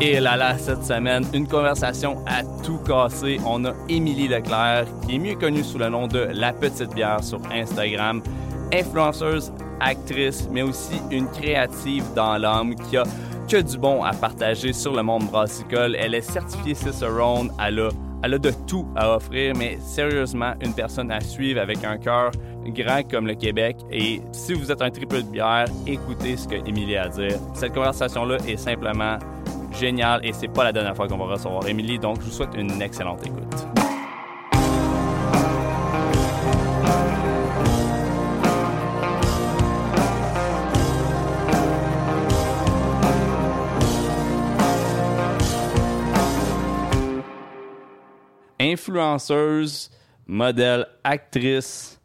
Et là là, cette semaine, une conversation à tout casser. On a Émilie Leclerc, qui est mieux connue sous le nom de La Petite Bière sur Instagram, influenceuse, actrice, mais aussi une créative dans l'âme qui a que du bon à partager sur le monde brassicole. Elle est certifiée Cicerone, elle a, elle a de tout à offrir, mais sérieusement, une personne à suivre avec un cœur grand comme le Québec. Et si vous êtes un triple de bière, écoutez ce que Émilie a à dire. Cette conversation-là est simplement géniale et c'est pas la dernière fois qu'on va recevoir Émilie, donc je vous souhaite une excellente écoute. Influenceuse, modèle, actrice,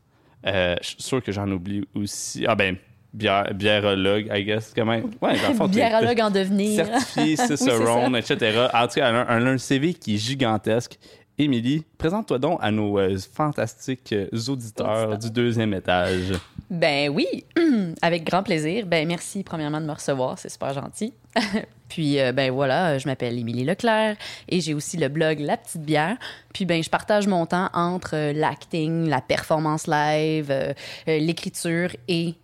euh, je suis sûr que j'en oublie aussi. Ah ben, bière, biérologue, I guess. Comment? Ouais, dans Biérologue en devenir. certifié Cicerone, etc. En tout cas, elle a un, un CV qui est gigantesque. Émilie, présente-toi donc à nos euh, fantastiques euh, auditeurs du deuxième étage. Ben oui, avec grand plaisir. Ben merci premièrement de me recevoir, c'est super gentil. Puis euh, ben voilà, je m'appelle Émilie Leclerc et j'ai aussi le blog La Petite Bière. Puis ben je partage mon temps entre euh, l'acting, la performance live, euh, l'écriture et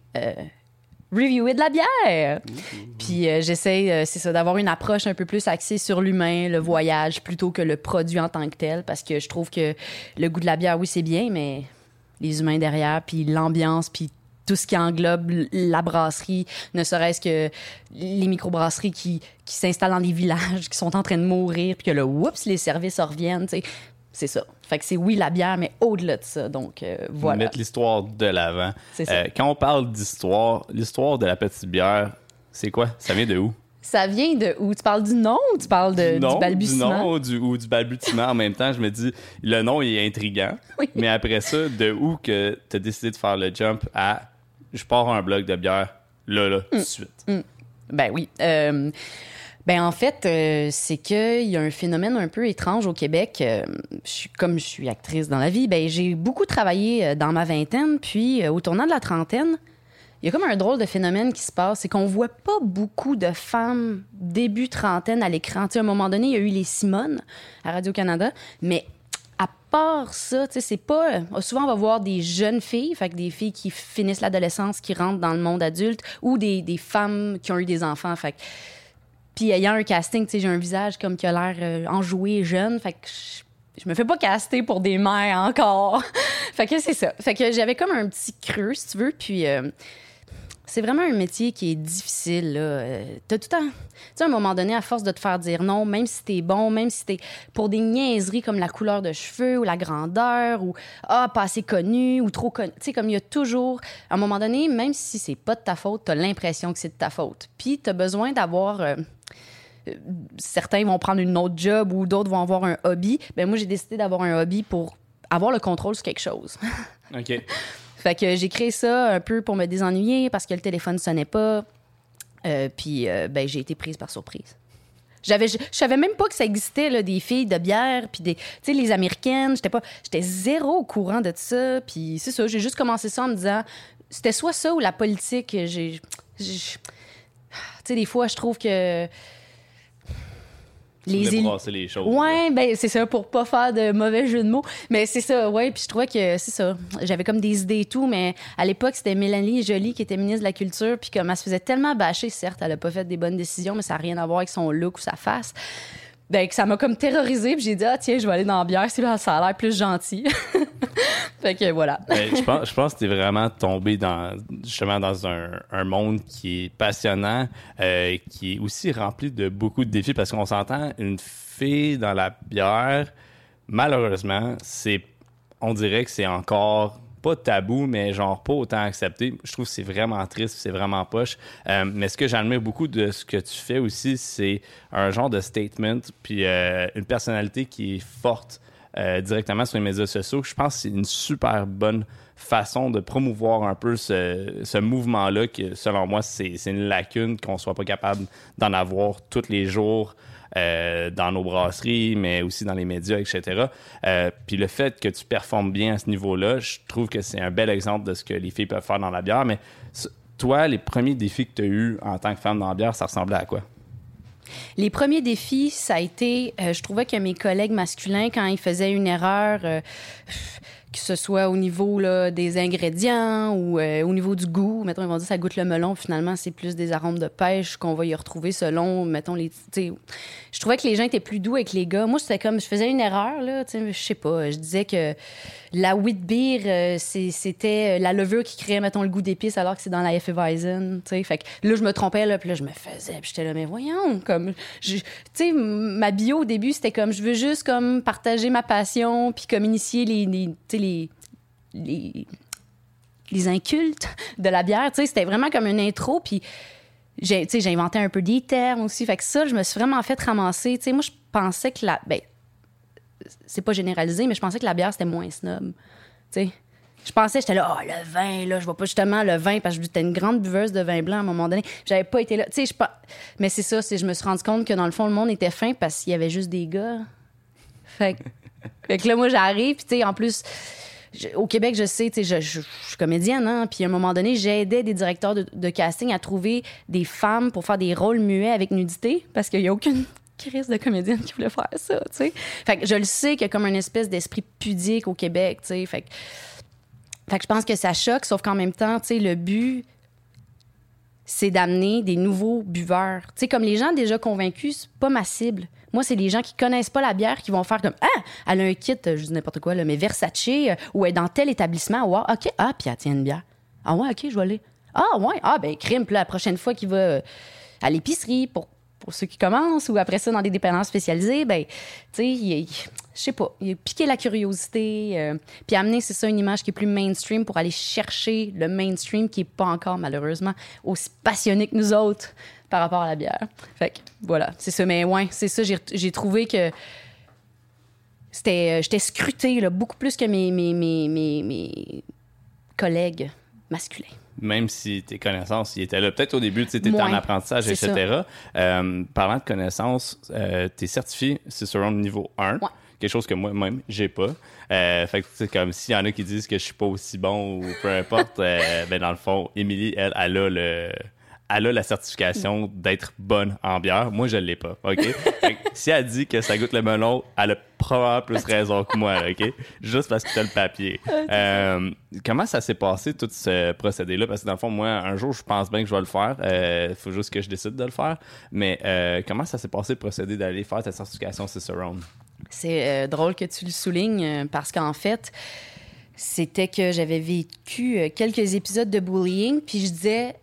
reviewer de la bière. Puis euh, j'essaie, euh, c'est ça, d'avoir une approche un peu plus axée sur l'humain, le voyage, plutôt que le produit en tant que tel, parce que je trouve que le goût de la bière, oui, c'est bien, mais les humains derrière, puis l'ambiance, puis tout ce qui englobe la brasserie, ne serait-ce que les microbrasseries qui, qui s'installent dans les villages, qui sont en train de mourir, puis que là, oups, les services reviennent. C'est ça. Fait que c'est oui la bière, mais au-delà de ça. Donc, euh, voilà. Mettre l'histoire de l'avant. C'est ça. Euh, quand on parle d'histoire, l'histoire de la petite bière, c'est quoi? Ça vient de où? Ça vient de où? Tu parles du nom ou tu parles de, du nom, du balbutiement? nom du- ou du balbutiement en même temps. Je me dis, le nom il est intriguant. Oui. Mais après ça, de où que tu as décidé de faire le jump à je pars un blog de bière là, là, Mm. tout de suite. Ben oui. Euh, ben en fait, euh, c'est qu'il y a un phénomène un peu étrange au Québec. Euh, je suis, comme je suis actrice dans la vie, ben j'ai beaucoup travaillé euh, dans ma vingtaine, puis au tournant de la trentaine, il y a comme un drôle de phénomène qui se passe, c'est qu'on voit pas beaucoup de femmes début trentaine à l'écran. Tu sais, à un moment donné, il y a eu les Simone à Radio-Canada, mais ça, tu sais, c'est pas. euh, Souvent, on va voir des jeunes filles, fait que des filles qui finissent l'adolescence, qui rentrent dans le monde adulte, ou des, femmes qui ont eu des enfants. Fait que- Puis ayant un casting, tu sais, j'ai un visage comme qui a l'air euh, enjoué, jeune, fait que je, je me fais pas caster pour des mères encore. fait que c'est ça. Fait que j'avais comme un petit creux, si tu veux, puis. euh, c'est vraiment un métier qui est difficile. Là. Euh, T'as tout temps. Tu sais, à un moment donné, à force de te faire dire non, même si t'es bon, même si t'es pour des niaiseries comme la couleur de cheveux ou la grandeur ou ah, pas assez connu ou trop connu. Tu sais, comme il y a toujours. À un moment donné, même si c'est pas de ta faute, t'as l'impression que c'est de ta faute. Puis t'as besoin d'avoir. euh, euh, certains vont prendre une autre job ou d'autres vont avoir un hobby. Ben moi, j'ai décidé d'avoir un hobby pour avoir le contrôle sur quelque chose. OK. Fait j'ai créé ça un peu pour me désennuyer parce que le téléphone sonnait pas. Euh, puis euh, ben, j'ai été prise par surprise. J'avais, je, je savais même pas que ça existait là, des filles de bière puis des, tu sais les américaines. J'étais pas, j'étais zéro au courant de ça. Puis c'est ça, j'ai juste commencé ça en me disant, c'était soit ça ou la politique. J'ai- tu sais des fois je trouve que les brasser les choses. Ouais, ben c'est ça pour pas faire de mauvais jeu de mots, mais c'est ça, ouais, puis je trouvais que c'est ça. J'avais comme des idées et tout, mais à l'époque, c'était Mélanie Joly qui était ministre de la culture, puis comme elle se faisait tellement bâcher, certes, elle a pas fait des bonnes décisions, mais ça n'a rien à voir avec son look ou sa face. Ben, que ça m'a comme terrorisée, puis j'ai dit, ah, tiens, je vais aller dans la bière, si ça a l'air plus gentil. fait que voilà. Ben, je, pense, je pense que t'es vraiment tombé dans, justement, dans un, un monde qui est passionnant, euh, qui est aussi rempli de beaucoup de défis, parce qu'on s'entend, une fille dans la bière, malheureusement, c'est, on dirait que c'est encore pas tabou, mais genre pas autant accepté. Je trouve que c'est vraiment triste, c'est vraiment poche. Euh, mais ce que j'admire beaucoup de ce que tu fais aussi, c'est un genre de statement, puis euh, une personnalité qui est forte euh, directement sur les médias sociaux. Je pense que c'est une super bonne façon de promouvoir un peu ce, ce mouvement-là, que selon moi, c'est une lacune qu'on soit pas capable d'en avoir tous les jours. Euh, dans nos brasseries, mais aussi dans les médias, etc. Euh, puis le fait que tu performes bien à ce niveau-là, je trouve que c'est un bel exemple de ce que les filles peuvent faire dans la bière. Mais toi, les premiers défis que tu as eus en tant que femme dans la bière, ça ressemblait à quoi? Les premiers défis, ça a été, euh, je trouvais que mes collègues masculins, quand ils faisaient une erreur, que ce soit au niveau des ingrédients ou euh, au niveau du goût, mettons, ils vont dire ça goûte le melon, finalement, c'est plus des arômes de pêche qu'on va y retrouver selon, mettons, les. Je trouvais que les gens étaient plus doux avec les gars. Moi, c'était comme, je faisais une erreur, là, je sais pas, je disais que la wheat beer, euh, c'était la levure qui créait, mettons, le goût d'épices alors que c'est dans la Hefeweizen, tu sais. Fait que là, je me trompais, là, puis là, je me faisais, puis j'étais là, mais voyons, comme, tu sais, ma bio au début, c'était comme, je veux juste, comme, partager ma passion, puis comme initier les, les les, les, incultes de la bière, tu sais, c'était vraiment comme une intro, puis j'ai, tu sais, j'ai inventé un peu des termes aussi, fait que ça, je me suis vraiment fait ramasser, tu sais, moi, je pensais que la, ben, c'est pas généralisé, mais je pensais que la bière, c'était moins snob. Tu sais, je pensais, j'étais là, oh, le vin, là, je vois pas justement le vin, parce que j'étais une grande buveuse de vin blanc à un moment donné. J'avais pas été là. Tu sais, je pas. Mais c'est ça, c'est, je me suis rendu compte que dans le fond, le monde était fin parce qu'il y avait juste des gars. Fait que, fait que là, moi, j'arrive, puis tu sais, en plus. je- au Québec, je sais, tu sais, je, je- je suis comédienne, hein, puis à un moment donné, j'aidais des directeurs de, de casting à trouver des femmes pour faire des rôles muets avec nudité, parce qu'il y a aucune crise de comédienne qui voulait faire ça, tu sais. Fait que je le sais qu'il y a comme une espèce d'esprit pudique au Québec, tu sais. Fait que, fait que je pense que ça choque, sauf qu'en même temps, tu sais, le but, c'est d'amener des nouveaux buveurs. Tu sais, comme les gens déjà convaincus, c'est pas ma cible. Moi, c'est les gens qui connaissent pas la bière qui vont faire comme Ah, elle a un kit, je dis n'importe quoi, là, mais Versace, euh, ou elle est dans tel établissement. Ouais, OK, ah, puis elle tient une bière. Ah, ouais, OK, je vais aller. Ah, ouais, ah, ben, crime, la prochaine fois qu'il va euh, à l'épicerie pour, pour ceux qui commencent, ou après ça, dans des dépendances spécialisées, ben, tu sais, je sais pas, il a piqué la curiosité, euh, puis amener, c'est ça, une image qui est plus mainstream pour aller chercher le mainstream qui est pas encore, malheureusement, aussi passionné que nous autres par rapport à la bière. Fait que, voilà, c'est ça. Mais ouais, c'est ça, j'ai trouvé que c'était, j'étais scrutée, là, beaucoup plus que mes, mes, mes, mes collègues masculins. Même si tes connaissances, ils étaient là. Peut-être au début, tu étais en apprentissage, C'est etc. Euh, parlant de connaissances, euh, tu es certifié Cicerone niveau 1. Ouais. Quelque chose que moi-même, j'ai pas. Euh, fait que c'est comme s'il y en a qui disent que je suis pas aussi bon ou peu importe, euh, ben dans le fond, Émilie, elle, elle a le. Elle a la certification d'être bonne en bière. Moi, je l'ai pas, OK? Fait que si elle dit que ça goûte le melon, elle a probablement plus raison que moi, OK? Juste parce que tu as le papier. Euh, comment ça s'est passé, tout ce procédé-là? Parce que dans le fond, moi, un jour, je pense bien que je vais le faire. Il faut juste que je décide de le faire. Mais euh, comment ça s'est passé, le procédé d'aller faire ta certification Cicerone? C'est euh, drôle que tu le soulignes euh, parce qu'en fait, c'était que j'avais vécu euh, quelques épisodes de bullying, puis je disais,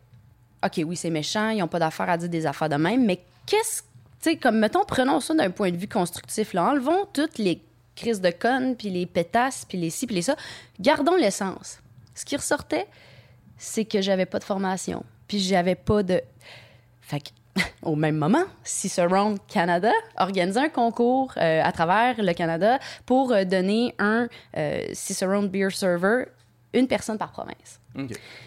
OK, oui, c'est méchant, ils n'ont pas d'affaires à dire des affaires de même, mais qu'est-ce. Tu sais, comme, mettons, prenons ça d'un point de vue constructif, là. Enlevons toutes les crises de connes, puis les pétasses, puis les ci, puis les ça. Gardons l'essence. Ce qui ressortait, c'est que j'avais pas de formation, puis j'avais pas de. Fait que, au même moment, Cicerone Canada organisait un concours euh, à travers le Canada pour euh, donner un euh, Cicerone Beer Server, une personne par province.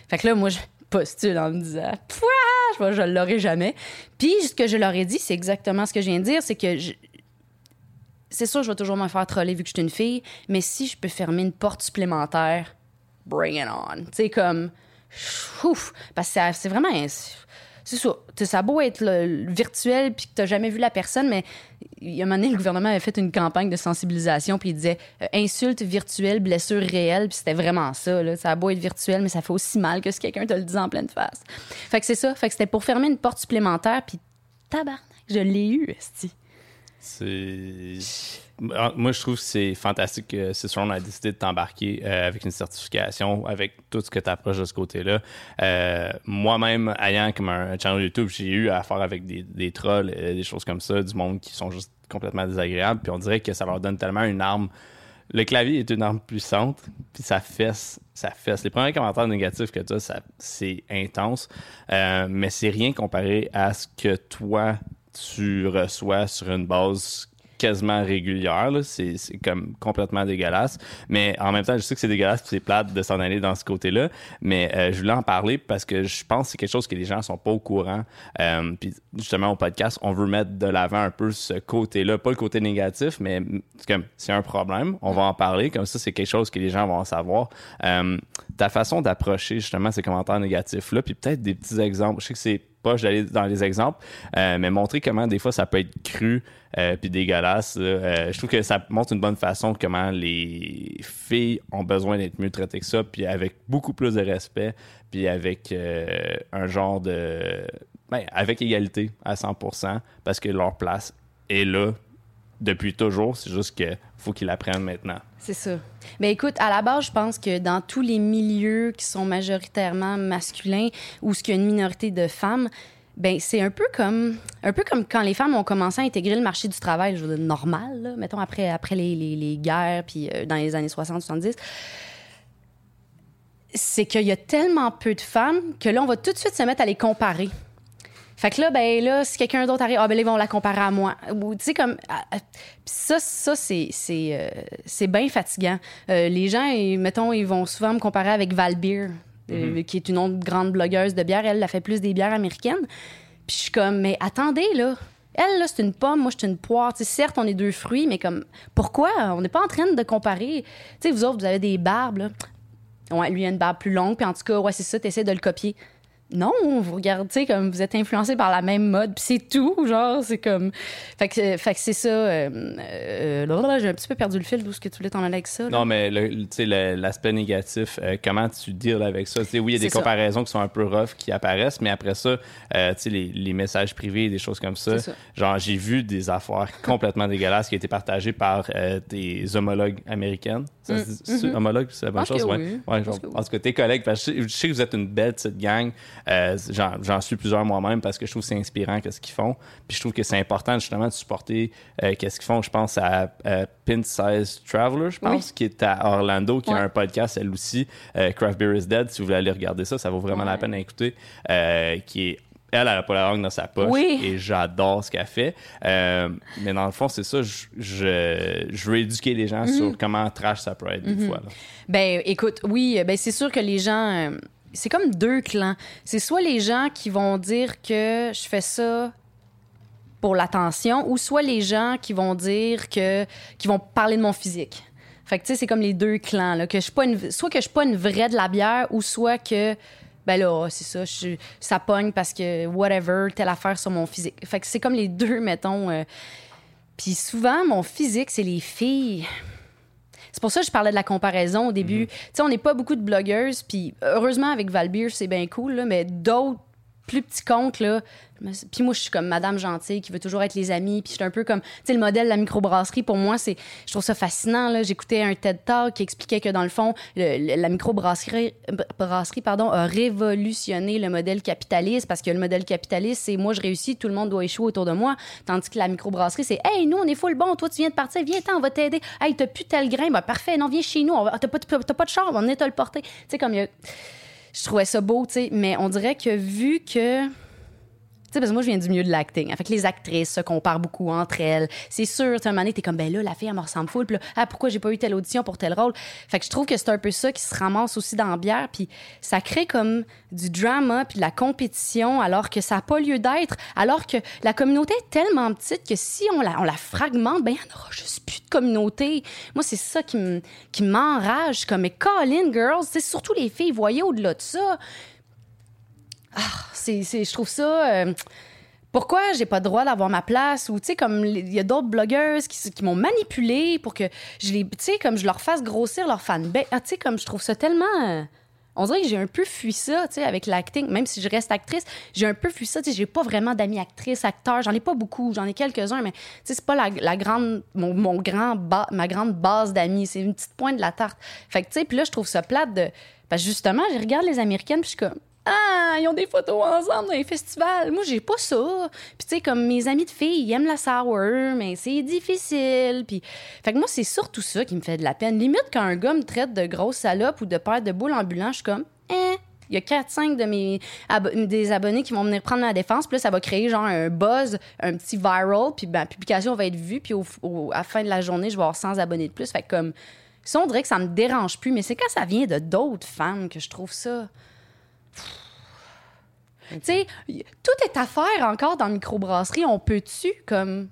Fait que là, moi, je postule en me disant, Pouah, je, je l'aurai jamais. Puis, ce que je leur ai dit, c'est exactement ce que je viens de dire, c'est que c'est sûr, je vais toujours me faire troller vu que je suis une fille, mais si je peux fermer une porte supplémentaire, bring it on. Tu sais, comme, ouf, parce que c'est vraiment, c'est ça. Ça a beau être virtuel puis que t'as jamais vu la personne, mais il y a un moment donné, le gouvernement avait fait une campagne de sensibilisation, puis il disait euh, insulte virtuelle, blessure réelle, puis c'était vraiment ça. Là. Ça a beau être virtuel, mais ça fait aussi mal que si quelqu'un te le dit en pleine face. Fait que c'est ça. Fait que c'était pour fermer une porte supplémentaire, puis tabarnak, je l'ai eu, esti. Ah, Moi, je trouve que c'est fantastique que Cicerone a décidé de t'embarquer euh, avec une certification, avec tout ce que tu approches de ce côté-là. Euh, Moi-même, ayant comme un channel YouTube, j'ai eu affaire avec des, des trolls, euh, des choses comme ça, du monde qui sont juste complètement désagréables. Puis on dirait que ça leur donne tellement une arme. Le clavier est une arme puissante, puis ça fesse, ça fesse. Les premiers commentaires négatifs que tu as, c'est intense, mais c'est rien comparé à ce que toi, tu reçois sur une base quasiment régulière. C'est comme complètement dégueulasse. Mais en même temps, je sais que c'est dégueulasse puis c'est plate de s'en aller dans ce côté-là. Mais euh, je voulais en parler parce que je pense que c'est quelque chose que les gens sont pas au courant. Euh, puis justement, au podcast, on veut mettre de l'avant un peu ce côté-là. Pas le côté négatif, mais c'est un problème. On va en parler. Comme ça, c'est quelque chose que les gens vont en savoir. Euh, ta façon d'approcher justement ces commentaires négatifs-là, puis peut-être des petits exemples. Je sais que c'est pas d'aller dans les exemples, euh, mais montrer comment des fois ça peut être cru euh, puis dégueulasse. Euh, je trouve que ça montre une bonne façon comment les filles ont besoin d'être mieux traitées que ça, puis avec beaucoup plus de respect, puis avec euh, un genre de... ben, avec égalité à 100%, parce que leur place est là depuis toujours. C'est juste que faut qu'ils l'apprennent maintenant. C'est ça. Mais écoute, à la base, je pense que dans tous les milieux qui sont majoritairement masculins ou ce qu'il y a une minorité de femmes, ben c'est un peu comme un peu comme quand les femmes ont commencé à intégrer le marché du travail, je veux dire, normal, mettons après après les, les, guerres puis euh, dans les années 60-70. C'est qu'il y a tellement peu de femmes que là, on va tout de suite se mettre à les comparer. Fait que là, ben là, si quelqu'un d'autre arrive, ah ben là, ils vont la comparer à moi. Ou tu sais comme, ah, ah, ça, ça c'est c'est euh, c'est bien fatigant. Euh, les gens, ils- mettons, ils vont souvent me comparer avec Val Beer, euh, qui est une autre grande blogueuse de bière. Elle, elle a fait plus des bières américaines. Puis je suis comme, mais attendez là. Elle, là, c'est une pomme, moi, je suis une poire. Tu sais, certes, on est deux fruits, mais comme, pourquoi? On n'est pas en train de comparer. Tu sais, vous autres, vous avez des barbes, là. Ouais, lui, il a une barbe plus longue, puis en tout cas, ouais, c'est ça, t'essaies de le copier. Non, vous regardez, tu sais, comme vous êtes influencé par la même mode, puis c'est tout, genre, c'est comme. Fait que, fait que c'est ça. euh, euh, là, là, j'ai un petit peu perdu le fil d'où ce que tu voulais t'en aller avec ça. là? Non, mais tu sais, l'aspect négatif, euh, comment tu deals avec ça? Tu sais, oui, il y a des ça. comparaisons qui sont un peu rough qui apparaissent, mais après ça, euh, tu sais, les, les messages privés, des choses comme ça. Genre, j'ai vu des affaires complètement dégueulasses qui ont été partagées par des homologues américaines. Ça, se dit- c'est- la bonne chose, oui. Ouais, Pense genre, que oui. En tout cas, tes collègues, parce que je, sais- que vous êtes une belle petite gang. Euh, J'en suis plusieurs moi-même parce que je trouve que c'est inspirant qu'est-ce qu'ils font. Puis je trouve que c'est important justement de supporter euh, qu'est-ce qu'ils font. Je pense à euh, Pint Size Traveler, je pense, Oui. qui est à Orlando, qui a un podcast elle aussi, Craft Beer is Dead. Si vous voulez aller regarder ça, ça vaut vraiment la peine d'écouter. Qui est elle, elle a pas la langue dans sa poche Oui. et j'adore ce qu'elle fait. Euh, mais dans le fond, c'est ça, je, je, je veux éduquer les gens Mm-hmm. sur comment trash ça peut être des fois. là. Ben, écoute, oui, ben c'est sûr que les gens. euh, c'est comme deux clans. C'est soit les gens qui vont dire que je fais ça pour l'attention, ou soit les gens qui vont dire que. qui vont parler de mon physique. Fait que, tu sais, c'est comme les deux clans, là. Que je suis pas une, soit que je suis pas une vraie de la bière, ou soit que. Ben là, c'est ça, je, ça pogne parce que whatever, telle affaire sur mon physique. Fait que c'est comme les deux, mettons. euh, Puis souvent, mon physique, c'est les filles. C'est pour ça que je parlais de la comparaison au début. Tu sais, on n'est pas beaucoup de blogueuses, puis heureusement, avec Valbeer, c'est bien cool, là, mais d'autres plus petits comptes, là. Puis moi, je suis comme Madame Gentille qui veut toujours être les amis. Puis je suis un peu comme, tu sais, le modèle de la microbrasserie, pour moi, c'est, je trouve ça fascinant, là. J'écoutais un TED Talk qui expliquait que dans le fond, la microbrasserie, brasserie, pardon, a révolutionné le modèle capitaliste parce que le modèle capitaliste, c'est moi, je réussis, tout le monde doit échouer autour de moi. Tandis que la microbrasserie, c'est, hey, nous, on est full bon, toi, tu viens de partir, viens, t'en, on va t'aider. Hey, t'as plus tel grain, ben parfait, non, viens chez nous, on va- t'as pas, t'as pas de char, on est te le porter. Tu sais, comme il je trouvais ça beau, tu sais, mais on dirait que vu que parce que moi, je viens du milieu de l'acting. Fait que les actrices se comparent beaucoup entre elles. C'est sûr, tu un moment donné, t'es comme, ben là, la fille, elle me ressemble full. Puis là, ah, pourquoi j'ai pas eu telle audition pour tel rôle? Fait que je trouve que c'est un peu ça qui se ramasse aussi dans la bière. Puis ça crée comme du drama puis de la compétition alors que ça n'a pas lieu d'être. Alors que la communauté est tellement petite que si on la, on la fragmente, ben il n'y aura juste plus de communauté. Moi, c'est ça qui me- qui m'enrage. Comme, mais Colin, girls, c'est surtout les filles, voyez au-delà de ça c'est, c'est- je trouve ça euh, pourquoi j'ai pas le droit d'avoir ma place? Ou tu sais comme il y a d'autres blogueuses qui, m'ont manipulé pour que je les tu sais comme je leur fasse grossir leur fanbase ah, tu sais comme je trouve ça tellement euh, on dirait que j'ai un peu fui ça, tu sais, avec l'acting. Même si je reste actrice, j'ai un peu fui ça. Tu sais, j'ai pas vraiment d'amis actrices, acteurs. J'en ai pas beaucoup. J'en ai quelques-uns, mais tu sais, c'est pas la, grande, mon, grand ma grande base d'amis. C'est une petite pointe de la tarte. Fait que, tu sais, puis là, je trouve ça plate de. Parce que justement, je regarde les Américaines, puis je suis comme, ah, ils ont des photos ensemble dans les festivals. Moi, j'ai pas ça. Puis, tu sais, comme mes amis de filles, ils aiment la sour, mais c'est difficile. Puis, fait que moi, c'est surtout ça qui me fait de la peine. Limite, quand un gars me traite de grosse salope ou de père de boule ambulant, je suis comme, eh. Il y a 4-5 de mes des abonnés qui vont venir prendre la défense. Puis là, ça va créer genre un buzz, un petit viral. Puis ma publication va être vue. Puis à la fin de la journée, je vais avoir 100 abonnés de plus. Fait que comme, ça, on dirait que ça me dérange plus. Mais c'est quand ça vient de d'autres femmes que je trouve ça tu sais, tout est à faire encore dans la microbrasserie. On peut-tu, comme.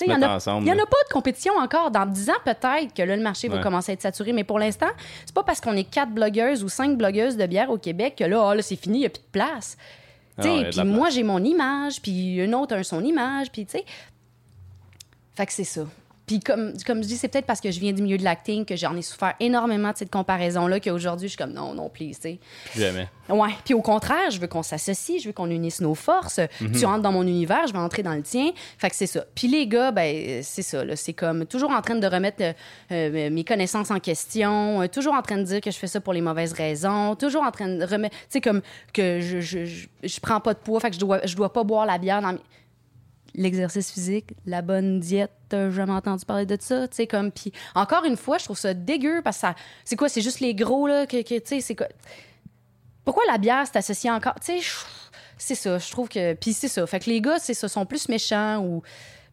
Il n'y en, a, pas de compétition encore. Dans 10 ans, peut-être que là, le marché va commencer à être saturé. Mais pour l'instant, c'est pas parce qu'on est quatre blogueuses ou cinq blogueuses de bière au Québec que là, oh, là c'est fini, il n'y a plus de place. Ah puis moi, j'ai mon image, puis une autre a son image, puis tu sais. Fait que c'est ça. Puis comme, comme je dis, c'est peut-être parce que je viens du milieu de l'acting que j'en ai souffert énormément de cette comparaison-là qu'aujourd'hui, je suis comme non, non, please, tu. Jamais. Ouais. Puis au contraire, je veux qu'on s'associe, je veux qu'on unisse nos forces. Mhm. Tu rentres dans mon univers, je vais entrer dans le tien. Fait que c'est ça. Puis les gars, ben c'est ça. C'est comme toujours en train de remettre euh, euh, mes connaissances en question, euh, toujours en train de dire que je fais ça pour les mauvaises raisons, toujours en train de remettre, tu sais, comme que je, je, je, je, prends pas de poids, fait que je dois, je dois pas boire la bière dans mes l'exercice physique, la bonne diète, t'as jamais entendu parler de ça, tu sais, comme, puis encore une fois, je trouve ça dégueu, parce que ça, c'est quoi, c'est juste les gros, là, que, tu sais, c'est quoi... Pourquoi la bière c'est associé encore, tu sais, c'est ça, je trouve que, puis c'est ça, fait que les gars, c'est ça, sont plus méchants ou...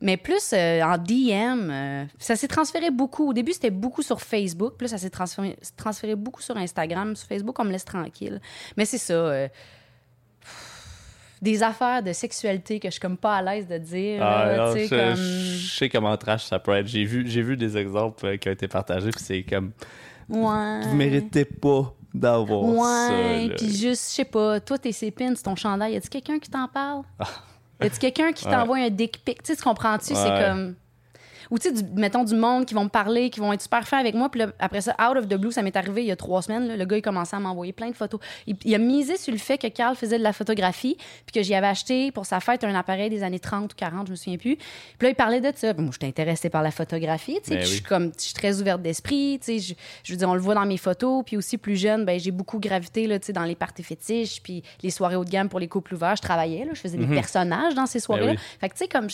Mais plus euh, en DM, euh, ça s'est transféré beaucoup. Au début, c'était beaucoup sur Facebook. Plus ça s'est transféré, beaucoup sur Instagram. Sur Facebook, on me laisse tranquille. Mais c'est ça. Euh, des affaires de sexualité que je suis comme pas à l'aise de dire. Ah, je, sais comment trash ça peut être. J'ai vu, j'ai vu des exemples euh, qui ont été partagés, puis c'est comme. Ouais. Vous méritez pas d'avoir ça. Ouais, puis juste, je sais pas, toi, tes sépines, ton chandail, y a-tu quelqu'un qui t'en parle? Ah. y a-tu quelqu'un qui t'envoie un dick pic? Tu sais, tu comprends-tu? C'est comme ou tu sais, mettons du monde qui vont me parler, qui vont être super fins avec moi. Puis après ça, out of the blue, ça m'est arrivé il y a trois semaines. le gars, il commençait à m'envoyer plein de photos. Il, a misé sur le fait que Carl faisait de la photographie, puis que j'y avais acheté pour sa fête un appareil des années 30 ou 40, je me souviens plus. Puis là, il parlait de ça. Moi, je suis intéressée par la photographie, tu sais. Ben je suis comme, je suis très ouverte d'esprit, tu sais. Je, veux dire, on le voit dans mes photos. Puis aussi, plus jeune, ben, j'ai beaucoup gravité, là, tu sais, dans les parties fétiches, puis les soirées haut de gamme pour les couples ouverts. Je travaillais, là, je faisais des mhm. personnages dans ces ben soirées-là. Fait que, tu sais, comme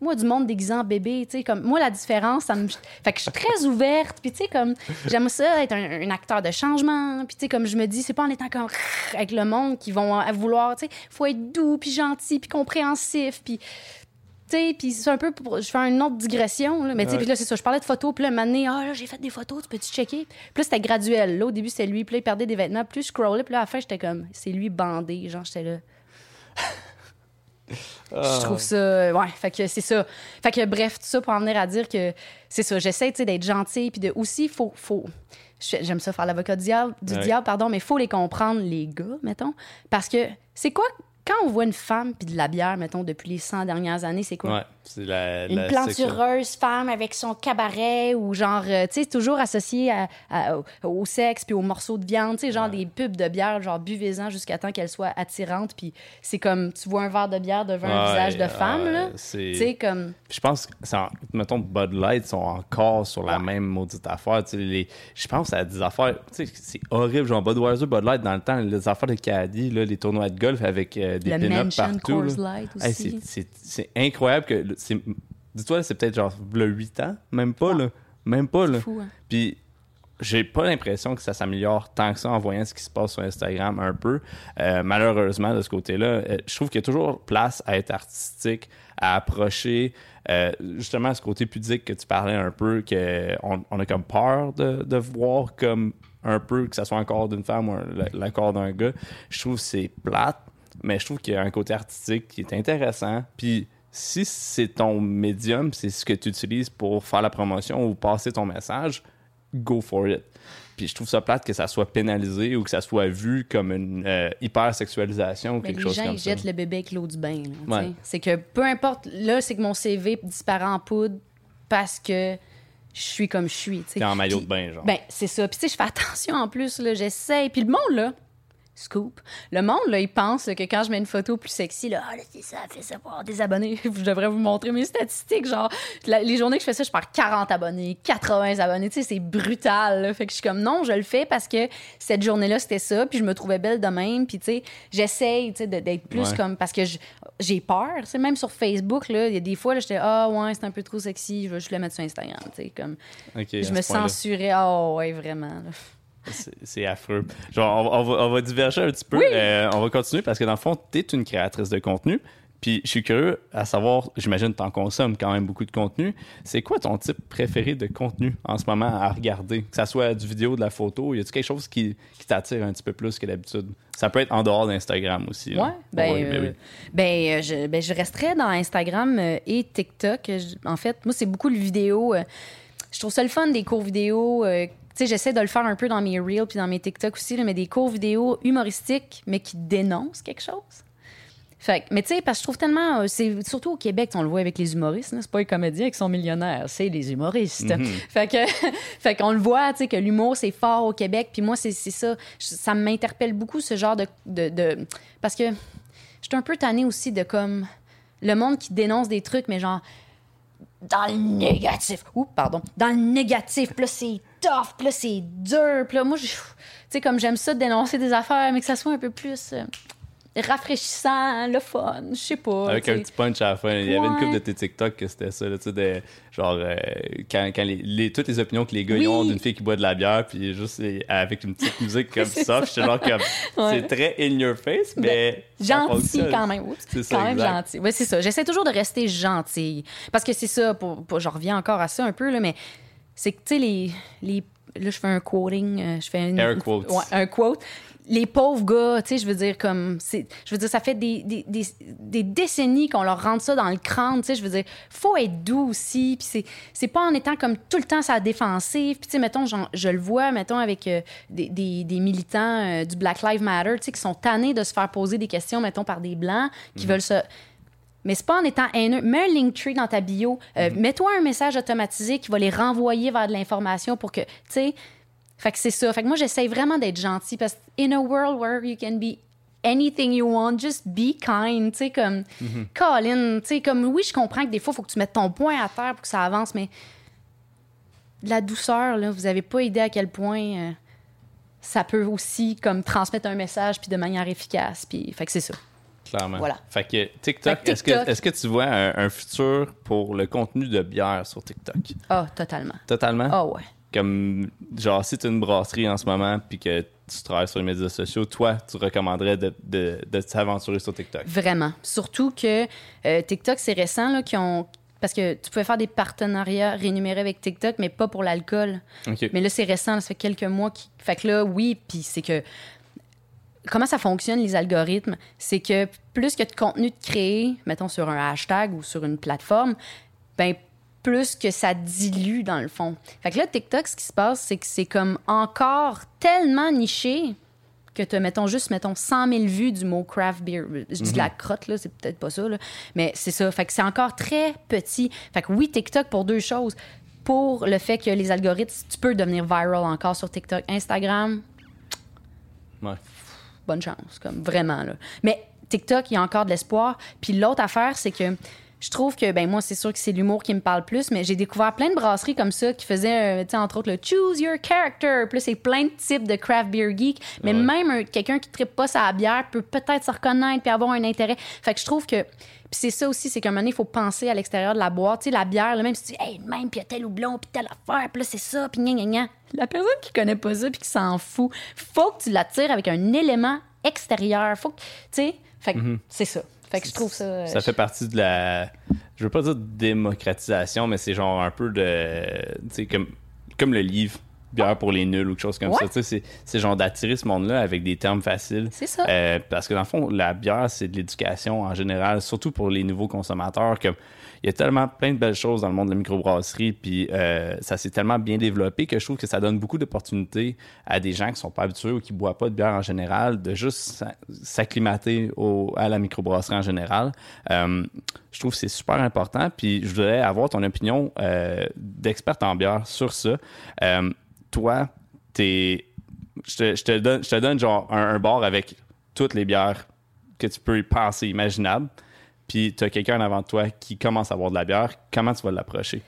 moi, du monde déguisé en bébé, tu sais, comme, moi, la différence, ça me. Fait que je suis très ouverte, puis tu sais, comme, j'aime ça être un, acteur de changement, puis tu sais, comme je me dis, c'est pas en étant comme avec le monde qui vont vouloir, tu sais, faut être doux, puis gentil, puis compréhensif, puis. Tu sais, puis c'est un peu pour. Je fais une autre digression, là, mais tu sais, puis là, c'est ça. Je parlais de photos, puis là, un ah, là, j'ai fait des photos, tu peux-tu checker? Puis c'était graduel. Là, au début, c'était lui, puis là, il perdait des vêtements, plus je scrollais, puis là, à la fin, j'étais comme, c'est lui bandé, genre, j'étais là. Je trouve ça. Ouais, fait que c'est ça. Fait que bref, tout ça pour en venir à dire que c'est ça. J'essaie d'être gentil, puis de aussi, faut. faut J'aime ça faire l'avocat du diable, du diable, pardon, mais faut les comprendre, les gars, mettons. Parce que c'est quoi quand on voit une femme puis de la bière, mettons, depuis les 100 dernières années, c'est quoi? Ouais, la, Une plantureuse femme avec son cabaret ou genre, euh, tu sais, toujours associé au sexe puis aux morceaux de viande, tu sais, genre des pubs de bière, genre buvez-en jusqu'à temps qu'elle soit attirante. Puis c'est comme, tu vois un verre de bière devant un visage de femme, là. Tu sais, comme. Je pense que, mettons, Bud Light sont encore sur la même maudite affaire. Les, je pense à des affaires, tu sais, c'est horrible, genre Budweiser, Bud Light dans le temps, les affaires de Caddy, là, les tournois de golf avec. Euh, des le partout. c'est incroyable que. Dis-toi, c'est peut-être genre le 8 ans, même pas, là. Même pas, là. Fou, hein. Puis j'ai pas l'impression que ça s'améliore tant que ça en voyant ce qui se passe sur Instagram un peu. Euh, malheureusement, de ce côté-là, euh, je trouve qu'il y a toujours place à être artistique, à approcher euh, justement ce côté pudique que tu parlais un peu, qu'on on a comme peur de, de voir comme un peu que ça soit un corps d'une femme ou le corps d'un gars. Je trouve que c'est plate, mais je trouve qu'il y a un côté artistique qui est intéressant. Puis si c'est ton médium, c'est ce que tu utilises pour faire la promotion ou passer ton message, go for it. Puis je trouve ça plate que ça soit pénalisé ou que ça soit vu comme une euh, hypersexualisation ou quelque les chose gens, comme ils ça. jettent le bébé avec l'eau du bain. Ouais. C'est que peu importe, là, c'est que mon CV disparaît en poudre parce que je suis comme je suis. T'es en maillot de bain, genre. Ben, c'est ça. Puis, tu sais, je fais attention en plus, là, j'essaye. Puis, le monde, là, scoop, le monde, là, il pense là, que quand je mets une photo plus sexy, là, ah, c'est ça, fais ça pour avoir des abonnés. je devrais vous montrer mes statistiques. Genre, la- les journées que je fais ça, je perds 40 abonnés, 80 abonnés. Tu sais, c'est brutal. là. Fait que je suis comme, non, je le fais parce que cette journée-là, c'était ça. Puis, je me trouvais belle de même. Puis, tu sais, j'essaye, d'être plus Ouais. comme, parce que j'ai peur. Tu même sur Facebook, là, il y a des fois, là, j'étais, ah, ouais, c'est un peu trop sexy, je vais juste le mettre sur Instagram. Tu sais, comme, Ok, je me censurais. Ah, ouais, vraiment. là. C'est- affreux. Genre, on, va- on va, on va diverger un petit peu. Oui. Euh, on va continuer parce que dans le fond, tu es une créatrice de contenu. Puis je suis curieux à savoir, j'imagine que tu en consommes quand même beaucoup de contenu. C'est quoi ton type préféré de contenu en ce moment à regarder? Que ça soit du vidéo, de la photo, y a-tu quelque chose qui, qui t'attire un petit peu plus que d'habitude? Ça peut être en dehors d'Instagram aussi. Ouais, ben, Ouais, ben euh, oui. ben, euh, je, ben, je resterais dans Instagram et TikTok. En fait, moi, c'est beaucoup le vidéo. je trouve ça le fun des cours vidéo. Sais, j'essaie de le faire un peu dans mes reels puis dans mes TikTok aussi, là, mais des cours vidéo humoristiques, mais qui dénoncent quelque chose. Fait mais tu sais, parce que je trouve tellement. euh, c'est surtout au Québec, on le voit avec les humoristes. C'est pas les comédiens qui sont millionnaires, c'est les humoristes. Fait que, fait qu'on le voit, tu sais, que l'humour c'est fort au Québec. Puis moi, c'est ça. Ça m'interpelle beaucoup ce genre de, de, de- parce que je suis un peu tannée aussi de comme le monde qui dénonce des trucs, mais genre dans le négatif. Ouh, pardon. Dans le négatif. Puis là, c'est tough. Puis là, c'est dur. Puis là, moi, je- tu sais, comme j'aime ça de dénoncer des affaires, mais que ça soit un peu plus euh, rafraîchissant, le fun. Je sais pas. Avec un petit punch à la fin. Il y avait une couple de tes TikTok que c'était ça, là, tu sais, de, genre, euh, quand, quand les, les- toutes les opinions que les gars Oui. ont d'une fille qui boit de la bière, puis juste euh, avec une petite musique comme ça, j'étais genre comme, Ouais. c'est très in your face, mais. ça Gentil quand même. C'est ça, quand même exact. gentil. Oui, c'est ça. J'essaie toujours de rester gentille. Parce que c'est ça, pour, pour- je reviens encore à ça un peu, là, mais c'est que, tu sais, les, les. Là, je fais un quoting. euh, Je fais une, Air quotes. Ouais, un quote. Les pauvres gars, tu sais, je veux dire, comme. Je veux dire, ça fait des, des, des, des décennies qu'on leur rentre ça dans le crâne, tu sais. Je veux dire, faut être doux aussi. Puis c'est, pas en étant comme tout le temps sa défensive. Puis, tu sais, mettons, je le vois, mettons, avec euh, des, des, des militants euh, du Black Lives Matter, tu sais, qui sont tannés de se faire poser des questions, mettons, par des Blancs, qui veulent se. Mais c'est pas en étant haineux. Mets un Linktree dans ta bio. Euh, Mets-toi un message automatisé qui va les renvoyer vers de l'information pour que, tu sais. Fait que c'est ça. Fait que moi, j'essaye vraiment d'être gentil parce que in a world where you can be anything you want, just be kind. Tu sais, comme, Colin, tu sais, comme, oui, je comprends que des fois, il faut que tu mettes ton point à terre pour que ça avance, mais de la douceur, là, vous avez pas idée à quel point euh, ça peut aussi, comme, transmettre un message puis de manière efficace. Puis, fait que c'est ça. Clairement. Voilà. Fait que TikTok, est-ce que, est-ce que tu vois un, un futur pour le contenu de bière sur TikTok? Ah, totalement. Totalement? Ah, ouais. Comme, genre, si tu une brasserie en ce moment puis que tu travailles sur les médias sociaux, toi, tu recommanderais de, de, de t'aventurer sur TikTok? Vraiment. Surtout que euh, TikTok, c'est récent, là, qui ont. Parce que tu pouvais faire des partenariats rémunérés avec TikTok, mais pas pour l'alcool. Mais là, c'est récent, là, ça fait quelques mois. Qui... Fait que là, oui, puis c'est que. Comment ça fonctionne, les algorithmes? C'est que plus que de contenu de créé, mettons sur un hashtag ou sur une plateforme, ben plus que ça dilue dans le fond. Fait que là, TikTok, ce qui se passe, c'est que c'est comme encore tellement niché que tu mettons juste, mettons, 100 000 vues du mot craft beer. Je dis de la crotte, là, c'est peut-être pas ça, là. Mais c'est ça. Fait que c'est encore très petit. Fait que oui, TikTok pour deux choses. Pour le fait que les algorithmes, tu peux devenir viral encore sur TikTok. Instagram, Ouais. Bonne chance, comme vraiment. Mais TikTok, il y a encore de l'espoir. Puis l'autre affaire, c'est que je trouve que, ben moi, c'est sûr que c'est l'humour qui me parle plus, mais j'ai découvert plein de brasseries comme ça qui faisaient, tu sais, entre autres, le Choose Your Character. Là, c'est plein de types de craft beer geek. Mais Ouais. même un- quelqu'un qui ne pas sa bière peut peut-être se reconnaître puis avoir un intérêt. Fait que je trouve que. Puis c'est ça aussi, c'est qu'à un moment donné, il faut penser à l'extérieur de la boîte. Tu sais, la bière, là, même si tu dis, hey, même, puis il y a tel houblon, puis telle affaire, puis là, c'est ça, puis gna, gna, gna. La personne qui connaît pas ça, puis qui s'en fout, faut que tu l'attires avec un élément extérieur. Faut que. Tu sais, fait que c'est ça. Fait que je trouve ça. euh, Ça fait partie de la. Je veux pas dire démocratisation, mais c'est genre un peu de. Tu sais, comme, comme le livre. Bière pour les nuls ou quelque chose comme ça. C'est genre d'attirer ce monde-là avec des termes faciles. C'est ça. Euh, parce que dans le fond, la bière, c'est de l'éducation en général, surtout pour les nouveaux consommateurs. Comme il y a tellement plein de belles choses dans le monde de la microbrasserie, puis euh, ça s'est tellement bien développé que je trouve que ça donne beaucoup d'opportunités à des gens qui sont pas habitués ou qui boivent pas de bière en général, de juste s'acclimater à la microbrasserie en général. Euh, je trouve que c'est super important, puis je voudrais avoir ton opinion euh, d'expert en bière sur ça. Toi, t'es je te, donne, je te donne genre un, bar avec toutes les bières que tu peux y penser imaginables puis tu as quelqu'un avant toi qui commence à boire de la bière, comment tu vas l'approcher?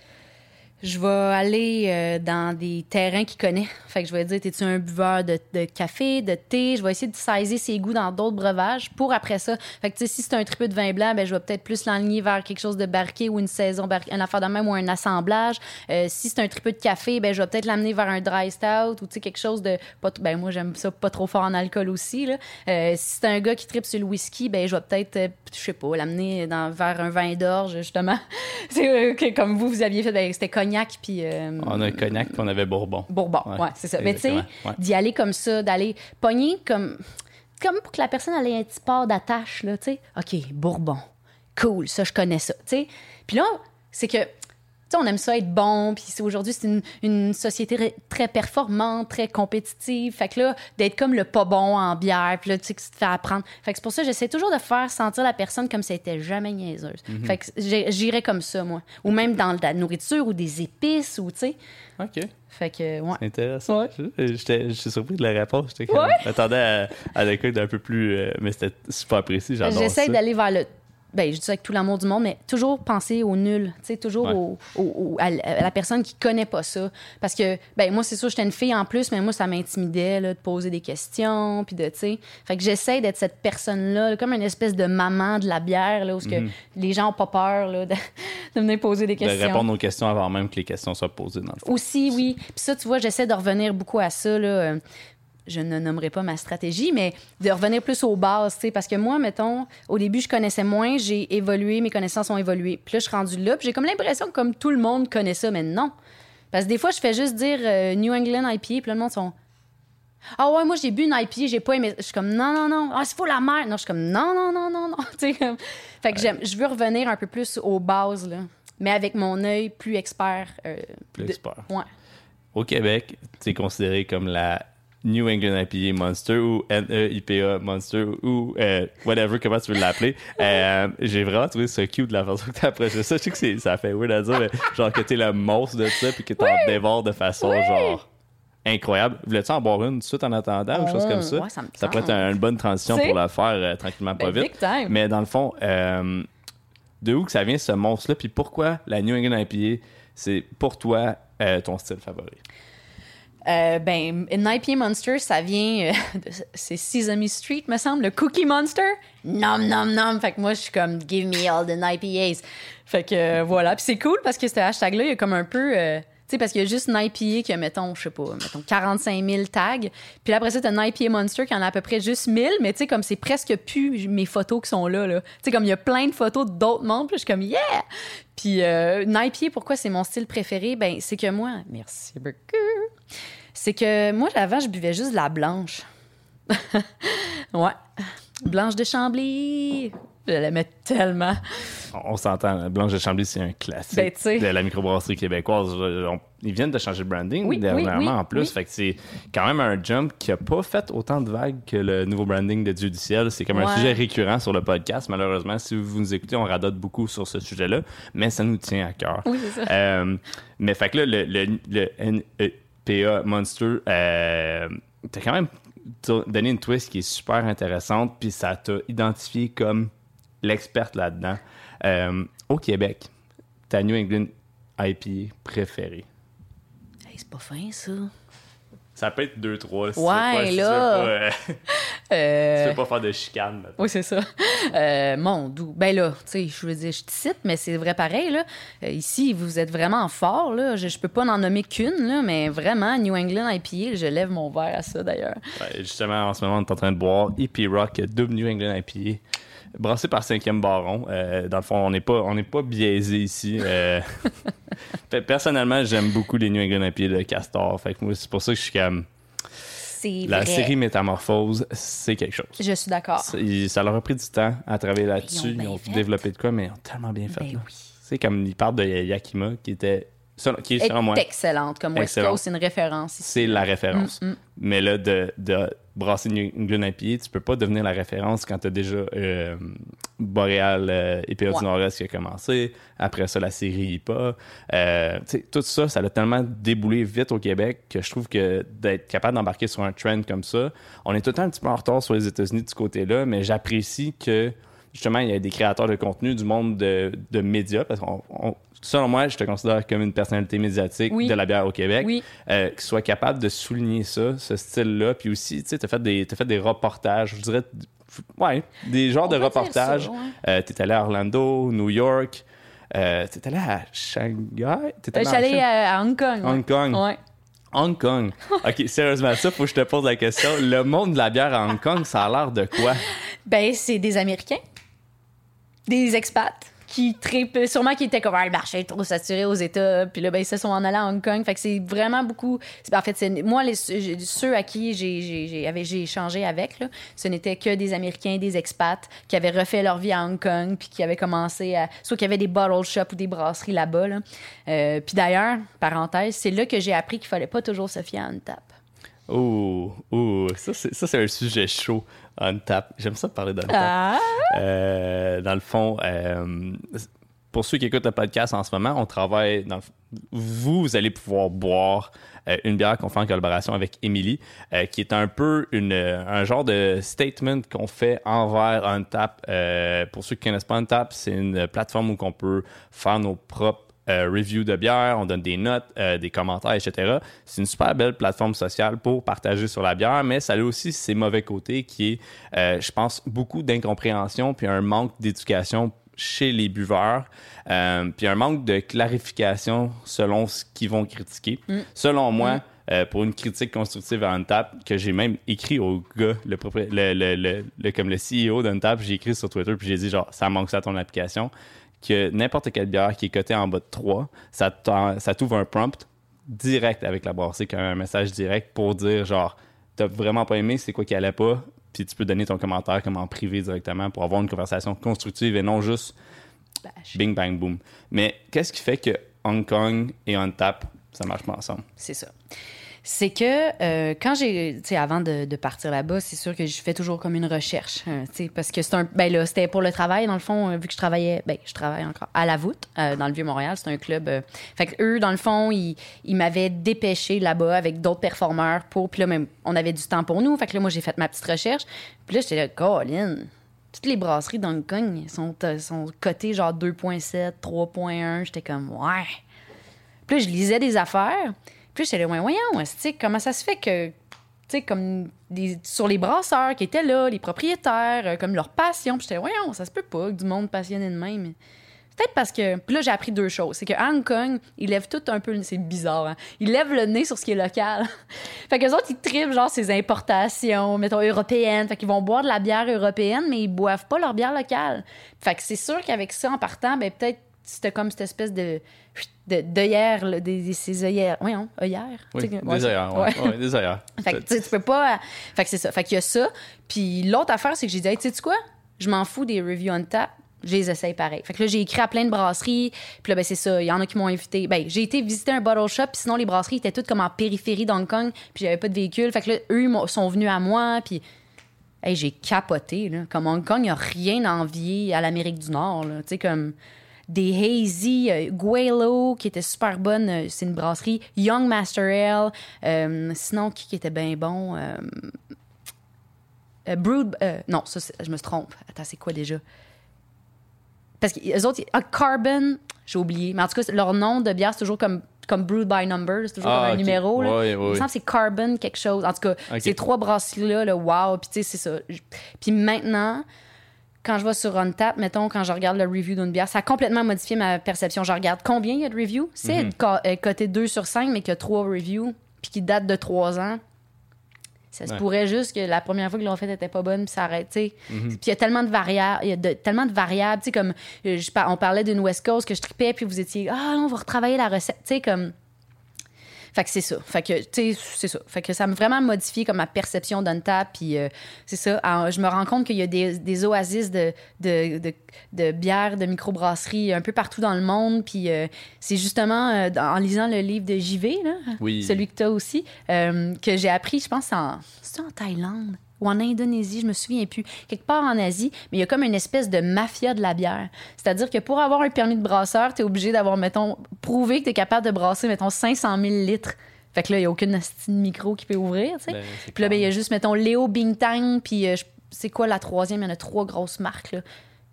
Je vais aller euh, dans des terrains qu'il connaît. Fait que je vais dire, es-tu un buveur de, café, de thé? Je vais essayer de saisir ses goûts dans d'autres breuvages pour après ça. Fait que, si c'est un triple de vin blanc, ben, je vais peut-être plus l'enligner vers quelque chose de barqué ou une saison, une affaire de même ou un assemblage. Euh, si c'est un triple de café, ben, je vais peut-être l'amener vers un dry stout ou, quelque chose de pas Ben, moi, j'aime ça pas trop fort en alcool aussi, là. Euh, si c'est un gars qui tripe sur le whisky, ben, je vais peut-être, je sais pas, l'amener vers un vin d'orge, justement. c'est comme vous, vous aviez fait, ben, c'était puis. Euh, on a un cognac, puis on avait Bourbon. Bourbon, ouais, c'est ça. Mais tu sais, d'y aller comme ça, d'aller pogner comme. Comme pour que la personne ait un petit port d'attache, là, tu sais. OK, Bourbon. Cool, ça, je connais ça, tu sais. Puis là, c'est que on aime ça être bon, puis aujourd'hui, c'est une, société très performante, très compétitive. Fait que là, d'être comme le pas bon en bière, puis là, tu sais, que tu te fais apprendre. Fait que c'est pour ça que j'essaie toujours de faire sentir la personne comme si elle était jamais niaiseuse. Mhm. Fait que j'irais comme ça, moi. Ou même dans la nourriture ou des épices, ou tu sais. OK. Fait que, ouais. C'est intéressant. Je suis surpris de la réponse. J'étais ouais. m'attendais à, à l'écoute d'un peu plus. Euh, mais c'était super précis. J'adore J'essaie d'aller vers le ben, je dis ça avec tout l'amour du monde, mais toujours penser au nul, tu sais, toujours au, à, la personne qui connaît pas ça. Parce que, ben, moi, c'est sûr, j'étais une fille en plus, mais moi, ça m'intimidait, de poser des questions, puis de, tu sais. Fait que j'essaie d'être cette personne-là, comme une espèce de maman de la bière, là, où que mhm. les gens ont pas peur, là, de, venir poser des questions. De répondre aux questions avant même que les questions soient posées, dans le fond. Aussi, oui. Puis ça, tu vois, j'essaie de revenir beaucoup à ça, là. Je ne nommerai pas ma stratégie, mais de revenir plus aux bases, parce que moi, mettons, au début, je connaissais moins, j'ai évolué, mes connaissances ont évolué. Puis là, je suis rendue là, puis j'ai comme l'impression que comme tout le monde connaît ça, mais non. Parce que des fois, je fais juste dire euh, New England IPA, puis là, le monde sont ah ouais, moi j'ai bu une IPA, j'ai pas aimé. Je suis comme non, non, non, ah, c'est faux la mer. Non, je suis comme non, non, non, non, non. Fait que je veux revenir un peu plus aux bases, là, mais avec mon œil plus expert. Euh, plus expert. Ouais. Au Québec, tu es considéré comme la New England IPA Monster ou NEIPA Monster ou euh, whatever, comment tu veux l'appeler. Euh, j'ai vraiment trouvé ça cute de la façon que tu approché ça. Je sais que ça fait weird à dire, mais genre que t'es le monstre de ça puis que t'en oui! dévores de façon genre incroyable. Voulais-tu en boire une tout de suite en attendant ou chose comme ça? ça, ça pourrait être une bonne transition pour la faire euh, tranquillement pas ben, vite. Mais dans le fond, de où que ça vient ce monstre-là puis pourquoi la New England IPA, c'est pour toi ton style favori? Euh, ben, IPA Monster, ça vient euh, c'est Sesame Street, me semble, le Cookie Monster. Nom, nom, nom. Fait que moi, je suis comme, give me all the IPAs. Fait que euh, voilà. Puis c'est cool parce que ce hashtag-là, il y a comme un peu. Sais, parce qu'il y a juste une IPA qui a, mettons, je sais pas, mettons 45 000 tags. Puis après ça, t'as une IPA Monster qui en a à peu près juste 1000. Mais tu sais, comme c'est presque plus mes photos qui sont là. là. Tu sais, comme il y a plein de photos d'autres membres. Je suis comme, yeah! Puis euh, pourquoi c'est mon style préféré? Ben, c'est que moi, merci beaucoup c'est que moi, avant, je buvais juste de la blanche. ouais. Blanche de Chambly. Je l'aimais tellement. On, s'entend, Blanche de Chambly, c'est un classique ben, de la microbrasserie québécoise. ils viennent de changer de branding dernièrement en plus. Fait que c'est quand même un jump qui a pas fait autant de vagues que le nouveau branding de Dieu du ciel. C'est comme un sujet récurrent sur le podcast. Malheureusement, si vous nous écoutez, on radote beaucoup sur ce sujet-là, mais ça nous tient à cœur. Oui, c'est ça. Euh, mais fait que là, le, le, le e PA Monster, euh, t'as quand même donné une twist qui est super intéressante, puis ça t'a identifié comme l'experte là-dedans. Euh, au Québec, ta New England IPA préférée? c'est pas fin, ça. Ça peut être 2-3. ouais, là. Euh, tu veux pas faire de chicane. Oui, c'est ça. Euh, mon doux. Ben là, tu sais, je veux dire, je te cite, mais c'est vrai pareil, là. Euh, ici, vous êtes vraiment fort, là. Je, je peux pas en nommer qu'une, là, mais vraiment, New England IPA, je lève mon verre à ça, d'ailleurs. justement, en ce moment, on est en train de boire EP Rock double New England IPA brassé par cinquième baron. dans le fond, on n'est pas, on n'est pas biaisé ici. Personnellement, j'aime beaucoup les New England IPA de Castor. Fait que moi, c'est pour ça que je suis comme. La vrai. série Métamorphose, c'est quelque chose. Je suis d'accord. Ça leur a pris du temps à travailler là-dessus. Ils ont Ils développé de quoi, mais ils ont tellement bien fait. Ben là. oui. C'est comme ils parlent de Yakima, qui était. Qui est selon moi, est excellente comme West. Coast, c'est une référence. c'est la référence. Mm, Mais là, de, de brasser New England IPA, tu peux pas devenir la référence quand tu as déjà euh, Boréal euh, IPA Ouais. du Nord-Est qui a commencé. Après ça, la série IPA. Euh, tout ça, ça a tellement déboulé vite au Québec que je trouve que d'être capable d'embarquer sur un trend comme ça, on est tout le temps un petit peu en retard sur les États-Unis de ce côté-là, mais j'apprécie que justement, il y a des créateurs de contenu du monde de, de médias, parce que selon moi, je te considère comme une personnalité médiatique Oui. de la bière au Québec, Oui. euh, qui soit capable de souligner ça, ce style-là. Puis aussi, tu sais, tu as fait, des- t'as fait des reportages, je dirais, ouais, des genres On de reportages. ouais. Euh, t'es allé à Orlando, New York, euh, t'es allé à Shanghai, Euh, allé Je suis allée à Hong Kong. Hong Kong. Ouais. Hong Kong. OK, sérieusement, ça, faut que je te pose la question. Le monde de la bière à Hong Kong, ça a l'air de quoi? Ben, c'est des Américains, des expats qui trippent, sûrement qui étaient comme Ah, le marché est trop saturé aux États, puis là, ben, ils se sont en allés à Hong Kong. Fait que c'est vraiment beaucoup. En fait, c'est moi, les, ceux à qui j'ai, échangé avec, là, ce n'était que des Américains, des expats qui avaient refait leur vie à Hong Kong, puis qui avaient commencé à. Soit qu'il y avait des bottle shops ou des brasseries là-bas. Là. Euh, puis d'ailleurs, parenthèse, c'est là que j'ai appris qu'il fallait pas toujours se fier à une tape. Oh, oh, ça, c'est, ça, c'est un sujet chaud. On tap. J'aime ça parler d'un tap. Ah! Euh, dans le fond, euh, pour ceux qui écoutent le podcast en ce moment, on travaille dans le- vous, vous allez pouvoir boire euh, une bière qu'on fait en collaboration avec Emily, euh, qui est un peu une, un genre de statement qu'on fait envers Untap. Euh, pour ceux qui connaissent pas Untap, c'est une plateforme où on peut faire nos propres euh, reviews de bière, on donne des notes, euh, des commentaires, etc. C'est une super belle plateforme sociale pour partager sur la bière, mais ça a aussi ses mauvais côtés qui est, euh, je pense, beaucoup d'incompréhension puis un manque d'éducation chez les buveurs, puis un manque de clarification selon ce qu'ils vont critiquer. Selon moi, euh, pour une critique constructive à Untap, que j'ai même écrit au gars, le- le- comme le CEO d'Untap, j'ai écrit sur Twitter, puis j'ai dit genre, ça manque ça à ton application, que n'importe quelle bière qui est cotée en bas de 3, ça t'ouvre un prompt direct avec la comme un message direct pour dire genre, t'as vraiment pas aimé, c'est quoi qui allait pas, puis tu peux donner ton commentaire comme en privé directement pour avoir une conversation constructive et non juste bing bang boom. Mais qu'est-ce qui fait que Hong Kong et Untap, ça marche pas ensemble? C'est ça. C'est que euh, quand j'ai, tu sais, avant de, partir là-bas, c'est sûr que je fais toujours comme une recherche, hein, tu sais, parce que c'est un, ben là, c'était pour le travail dans le fond, euh, vu que je travaillais, ben je travaille encore à la voûte euh, dans le vieux Montréal, c'est un club. fait que eux, dans le fond, ils, m'avaient dépêché là-bas avec d'autres performeurs pour, puis là même, on avait du temps pour nous, fait que là moi j'ai fait ma petite recherche, puis là j'étais là, Colin. Toutes les brasseries d'Hong Kong sont, sont cotées genre 2.7, 3.1. J'étais comme, ouais. Puis là, je lisais des affaires. Puis j'étais là, voyons, comment ça se fait que, tu sais, comme des, sur les brasseurs qui étaient là, les propriétaires, euh, comme leur passion. Puis j'étais voyons, ça se peut pas que du monde passionné de même. Peut-être parce que. Puis là, j'ai appris deux choses. C'est qu'à Hong Kong, ils lèvent tout un peu. C'est bizarre, hein? Ils lèvent le nez sur ce qui est local. fait qu'eux autres, ils tripent, genre, ces importations, mettons, européennes. Fait qu'ils vont boire de la bière européenne, mais ils boivent pas leur bière locale. Fait que c'est sûr qu'avec ça, en partant, ben peut-être c'était comme cette espèce de. de d'œillère, là, des, ces œillères. Oui, hein, œillères. Oui, des ouais, ailleurs, ouais. ouais, des fait que tu peux pas. Fait que c'est ça. Fait qu'il y a ça. Puis l'autre affaire, c'est que j'ai dit, hey, tu sais quoi? Je m'en fous des reviews on tap. Je les essaye pareil. Fait que là, j'ai écrit à plein de brasseries. Puis là, ben, c'est ça. Il y en a qui m'ont invité. Ben, j'ai été visiter un bottle shop. Puis sinon, les brasseries étaient toutes comme en périphérie d'Hong Kong. Puis j'avais pas de véhicule. Fait que là, eux, ils sont venus à moi. Puis. Hey, j'ai capoté, là. Comme Hong Kong, il n'y a rien à envier à l'Amérique du Nord, là. Tu sais, comme des hazy, euh, Guelo, qui était super bonne, euh, c'est une brasserie, Young Master Ale, euh, sinon, qui, qui était bien bon? Euh, Brood, non, ça, je me trompe. Attends, c'est quoi déjà? Parce que les autres, ah, Carbon, j'ai oublié. Mais en tout cas, leur nom de bière, c'est toujours comme, comme Brewed by Number, c'est toujours Ah, comme un ok. numéro. Là. Ouais, ouais, Il me semble que c'est Carbon quelque chose. En tout cas, ces trois brasseries-là, là, wow. Puis tu sais, c'est ça. Puis maintenant, quand je vais sur Untap, mettons, quand je regarde le review d'une bière, ça a complètement modifié ma perception. Je regarde combien il y a de reviews? C'est co- euh, coté 2 sur 5, mais qu'il y a 3 reviews, puis qui datent de 3 ans. Ça se Ouais. pourrait juste que la première fois qu'ils l'ont fait était pas bonne, puis ça arrête, tu sais. Mhm. Puis il y a tellement de variables, il y a de- tellement de variables, tu sais, comme euh, je on parlait d'une West Coast que je tripais, puis vous étiez, ah, on va retravailler la recette, tu sais, comme. Fait que c'est ça. Fait que, tu sais, c'est ça. Fait que ça m'a vraiment modifié comme ma perception d'Untap. Puis euh, c'est ça. Alors, je me rends compte qu'il y a des, des oasis de, de, de, de bières, de microbrasseries un peu partout dans le monde. Puis euh, c'est justement euh, en lisant le livre de JV, là, Oui. celui que tu as aussi, que j'ai appris, je pense, en, c'est en Thaïlande? Ou en Indonésie, je me souviens plus, quelque part en Asie, mais il y a comme une espèce de mafia de la bière. C'est-à-dire que pour avoir un permis de brasseur, tu es obligé d'avoir, mettons, prouvé que tu es capable de brasser, mettons, 500 000 litres. Fait que là, il n'y a aucune micro qui peut ouvrir, tu sais. Ben, puis là, ben, il y a juste, mettons, Léo Bingtang, puis euh, c'est quoi la troisième? Il y en a trois grosses marques, là.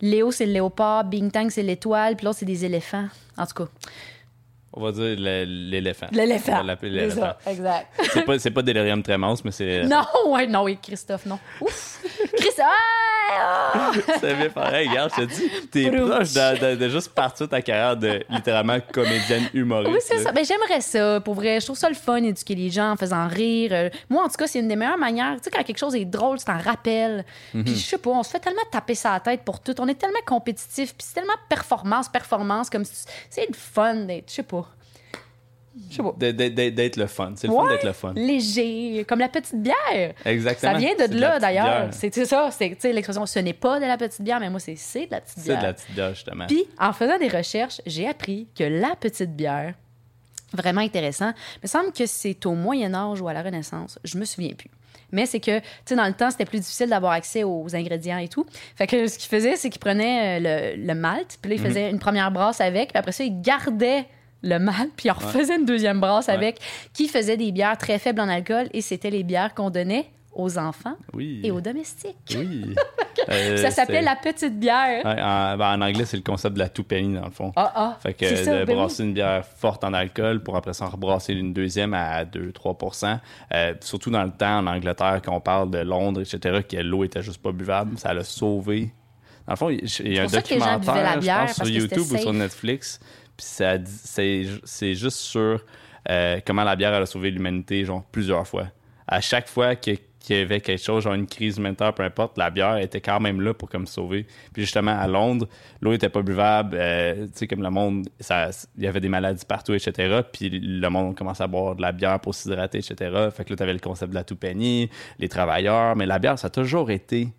Léo, c'est le léopard, Bingtang, c'est l'étoile, puis l'autre, c'est des éléphants. En tout cas, On va dire l'éléphant. On l'éléphant. va l'appeler C'est l'éléphant. ça, exact. C'est pas, c'est pas Delirium Tremens, mais c'est. Non, ouais, non, oui, Christophe, non. Ouf! Christophe! C'est bien pareil, regarde, je te dis, t'es proche de, de- de juste partir ta carrière de littéralement comédienne humoriste. Oui, c'est ça. Ben, j'aimerais ça, pour vrai. Je trouve ça le fun, éduquer les gens en faisant rire. Euh, moi, en tout cas, c'est une des meilleures manières. Tu sais, quand quelque chose est drôle, tu t'en rappelles. Mhm. Puis, je sais pas, on se fait tellement taper sa tête pour tout. On est tellement compétitif. Puis, c'est tellement performance, performance, comme si- c'est le fun d'être, je sais pas. Je sais pas. D'être le fun. C'est le fun Ouais, d'être le fun. Léger, comme la petite bière. Exactement. Ça vient C'est de là, d'ailleurs. C'est c'est ça, c'est tu sais, l'expression ce n'est pas de la petite bière, mais moi, c'est c'est de la petite C'est bière. de la petite bière, justement. Puis, en faisant des recherches, j'ai appris que la petite bière, vraiment intéressant, il me semble que c'est au Moyen Âge ou à la Renaissance, je me souviens plus. Mais c'est que, tu sais, dans le temps, c'était plus difficile d'avoir accès aux ingrédients et tout. Fait que ce qu'il faisait, c'est qu'il prenait euh, le, le malt, puis là, il faisait une première brasse avec, puis après ça, il gardait le malt, puis en refaisait une deuxième brasse Ouais. avec, qui faisait des bières très faibles en alcool, et c'était les bières qu'on donnait aux enfants Oui. et aux domestiques. Oui. Euh, Ça s'appelait la petite bière. Ouais, en, ben, en anglais, c'est le concept de la penny, dans le fond. Ah, ah. Fait que ça, de ben oui. brasser une bière forte en alcool pour après ça en rebrasser une deuxième à 2-3% euh, Surtout dans le temps en Angleterre, quand on parle de Londres, etc., que l'eau était juste pas buvable, ça l'a sauvé. Dans le fond, il y a un documentaire, je pense, sur YouTube ou sur. Netflix, puis c'est juste sur euh, comment la bière a sauvé l'humanité, genre plusieurs fois. À chaque fois que- qu'il y avait quelque chose, genre une crise humanitaire, peu importe, la bière était quand même là pour comme sauver. Puis justement, à Londres, l'eau était pas buvable, euh, tu sais, comme le monde, il y avait des maladies partout, etc. Puis le monde commençait à boire de la bière pour s'hydrater, etc. Fait que là, t'avais le concept de la toupanie, les travailleurs, mais la bière, ça a toujours été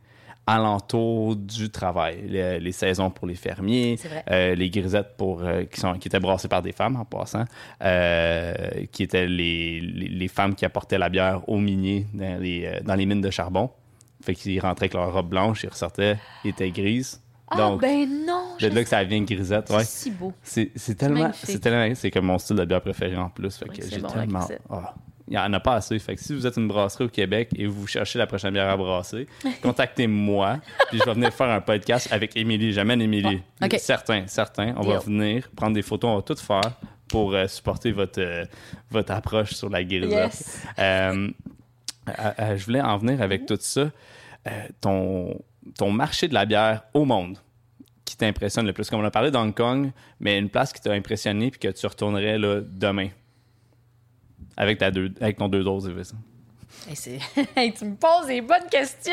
alentour du travail. Les, les saisons pour les fermiers, C'est euh, les grisettes pour, euh, qui, sont, qui étaient brassées par des femmes en passant, euh, qui étaient les, les, les femmes qui apportaient la bière aux miniers dans les, dans les mines de charbon. Fait qu'ils rentraient avec leur robe blanche, ils ressortaient, ils étaient grises. Ah, Donc, ben non! de là que ça vient grisette, C'est ouais. si beau. C'est c'est tellement, c'est tellement, c'est comme mon style de bière préféré en plus. Fait Oui, que c'est j'ai bon, tellement, il y en a pas assez. Fait que si vous êtes une brasserie au Québec et vous cherchez la prochaine bière à brasser, contactez-moi. puis je vais venir faire un podcast avec Émilie. J'amène Émilie. Ok. Certains, certains. On va venir prendre des photos, on va tout faire pour euh, supporter votre, euh, votre approche sur la grisette. Yes. Euh, je voulais en venir avec tout ça. Ton, ton marché de la bière au monde qui t'impressionne le plus? Comme on a parlé d'Hong Kong, mais une place qui t'a impressionné puis que tu retournerais là, demain avec, ta deux, avec ton deux doses. Hey, c'est- Hey, tu me poses des bonnes questions.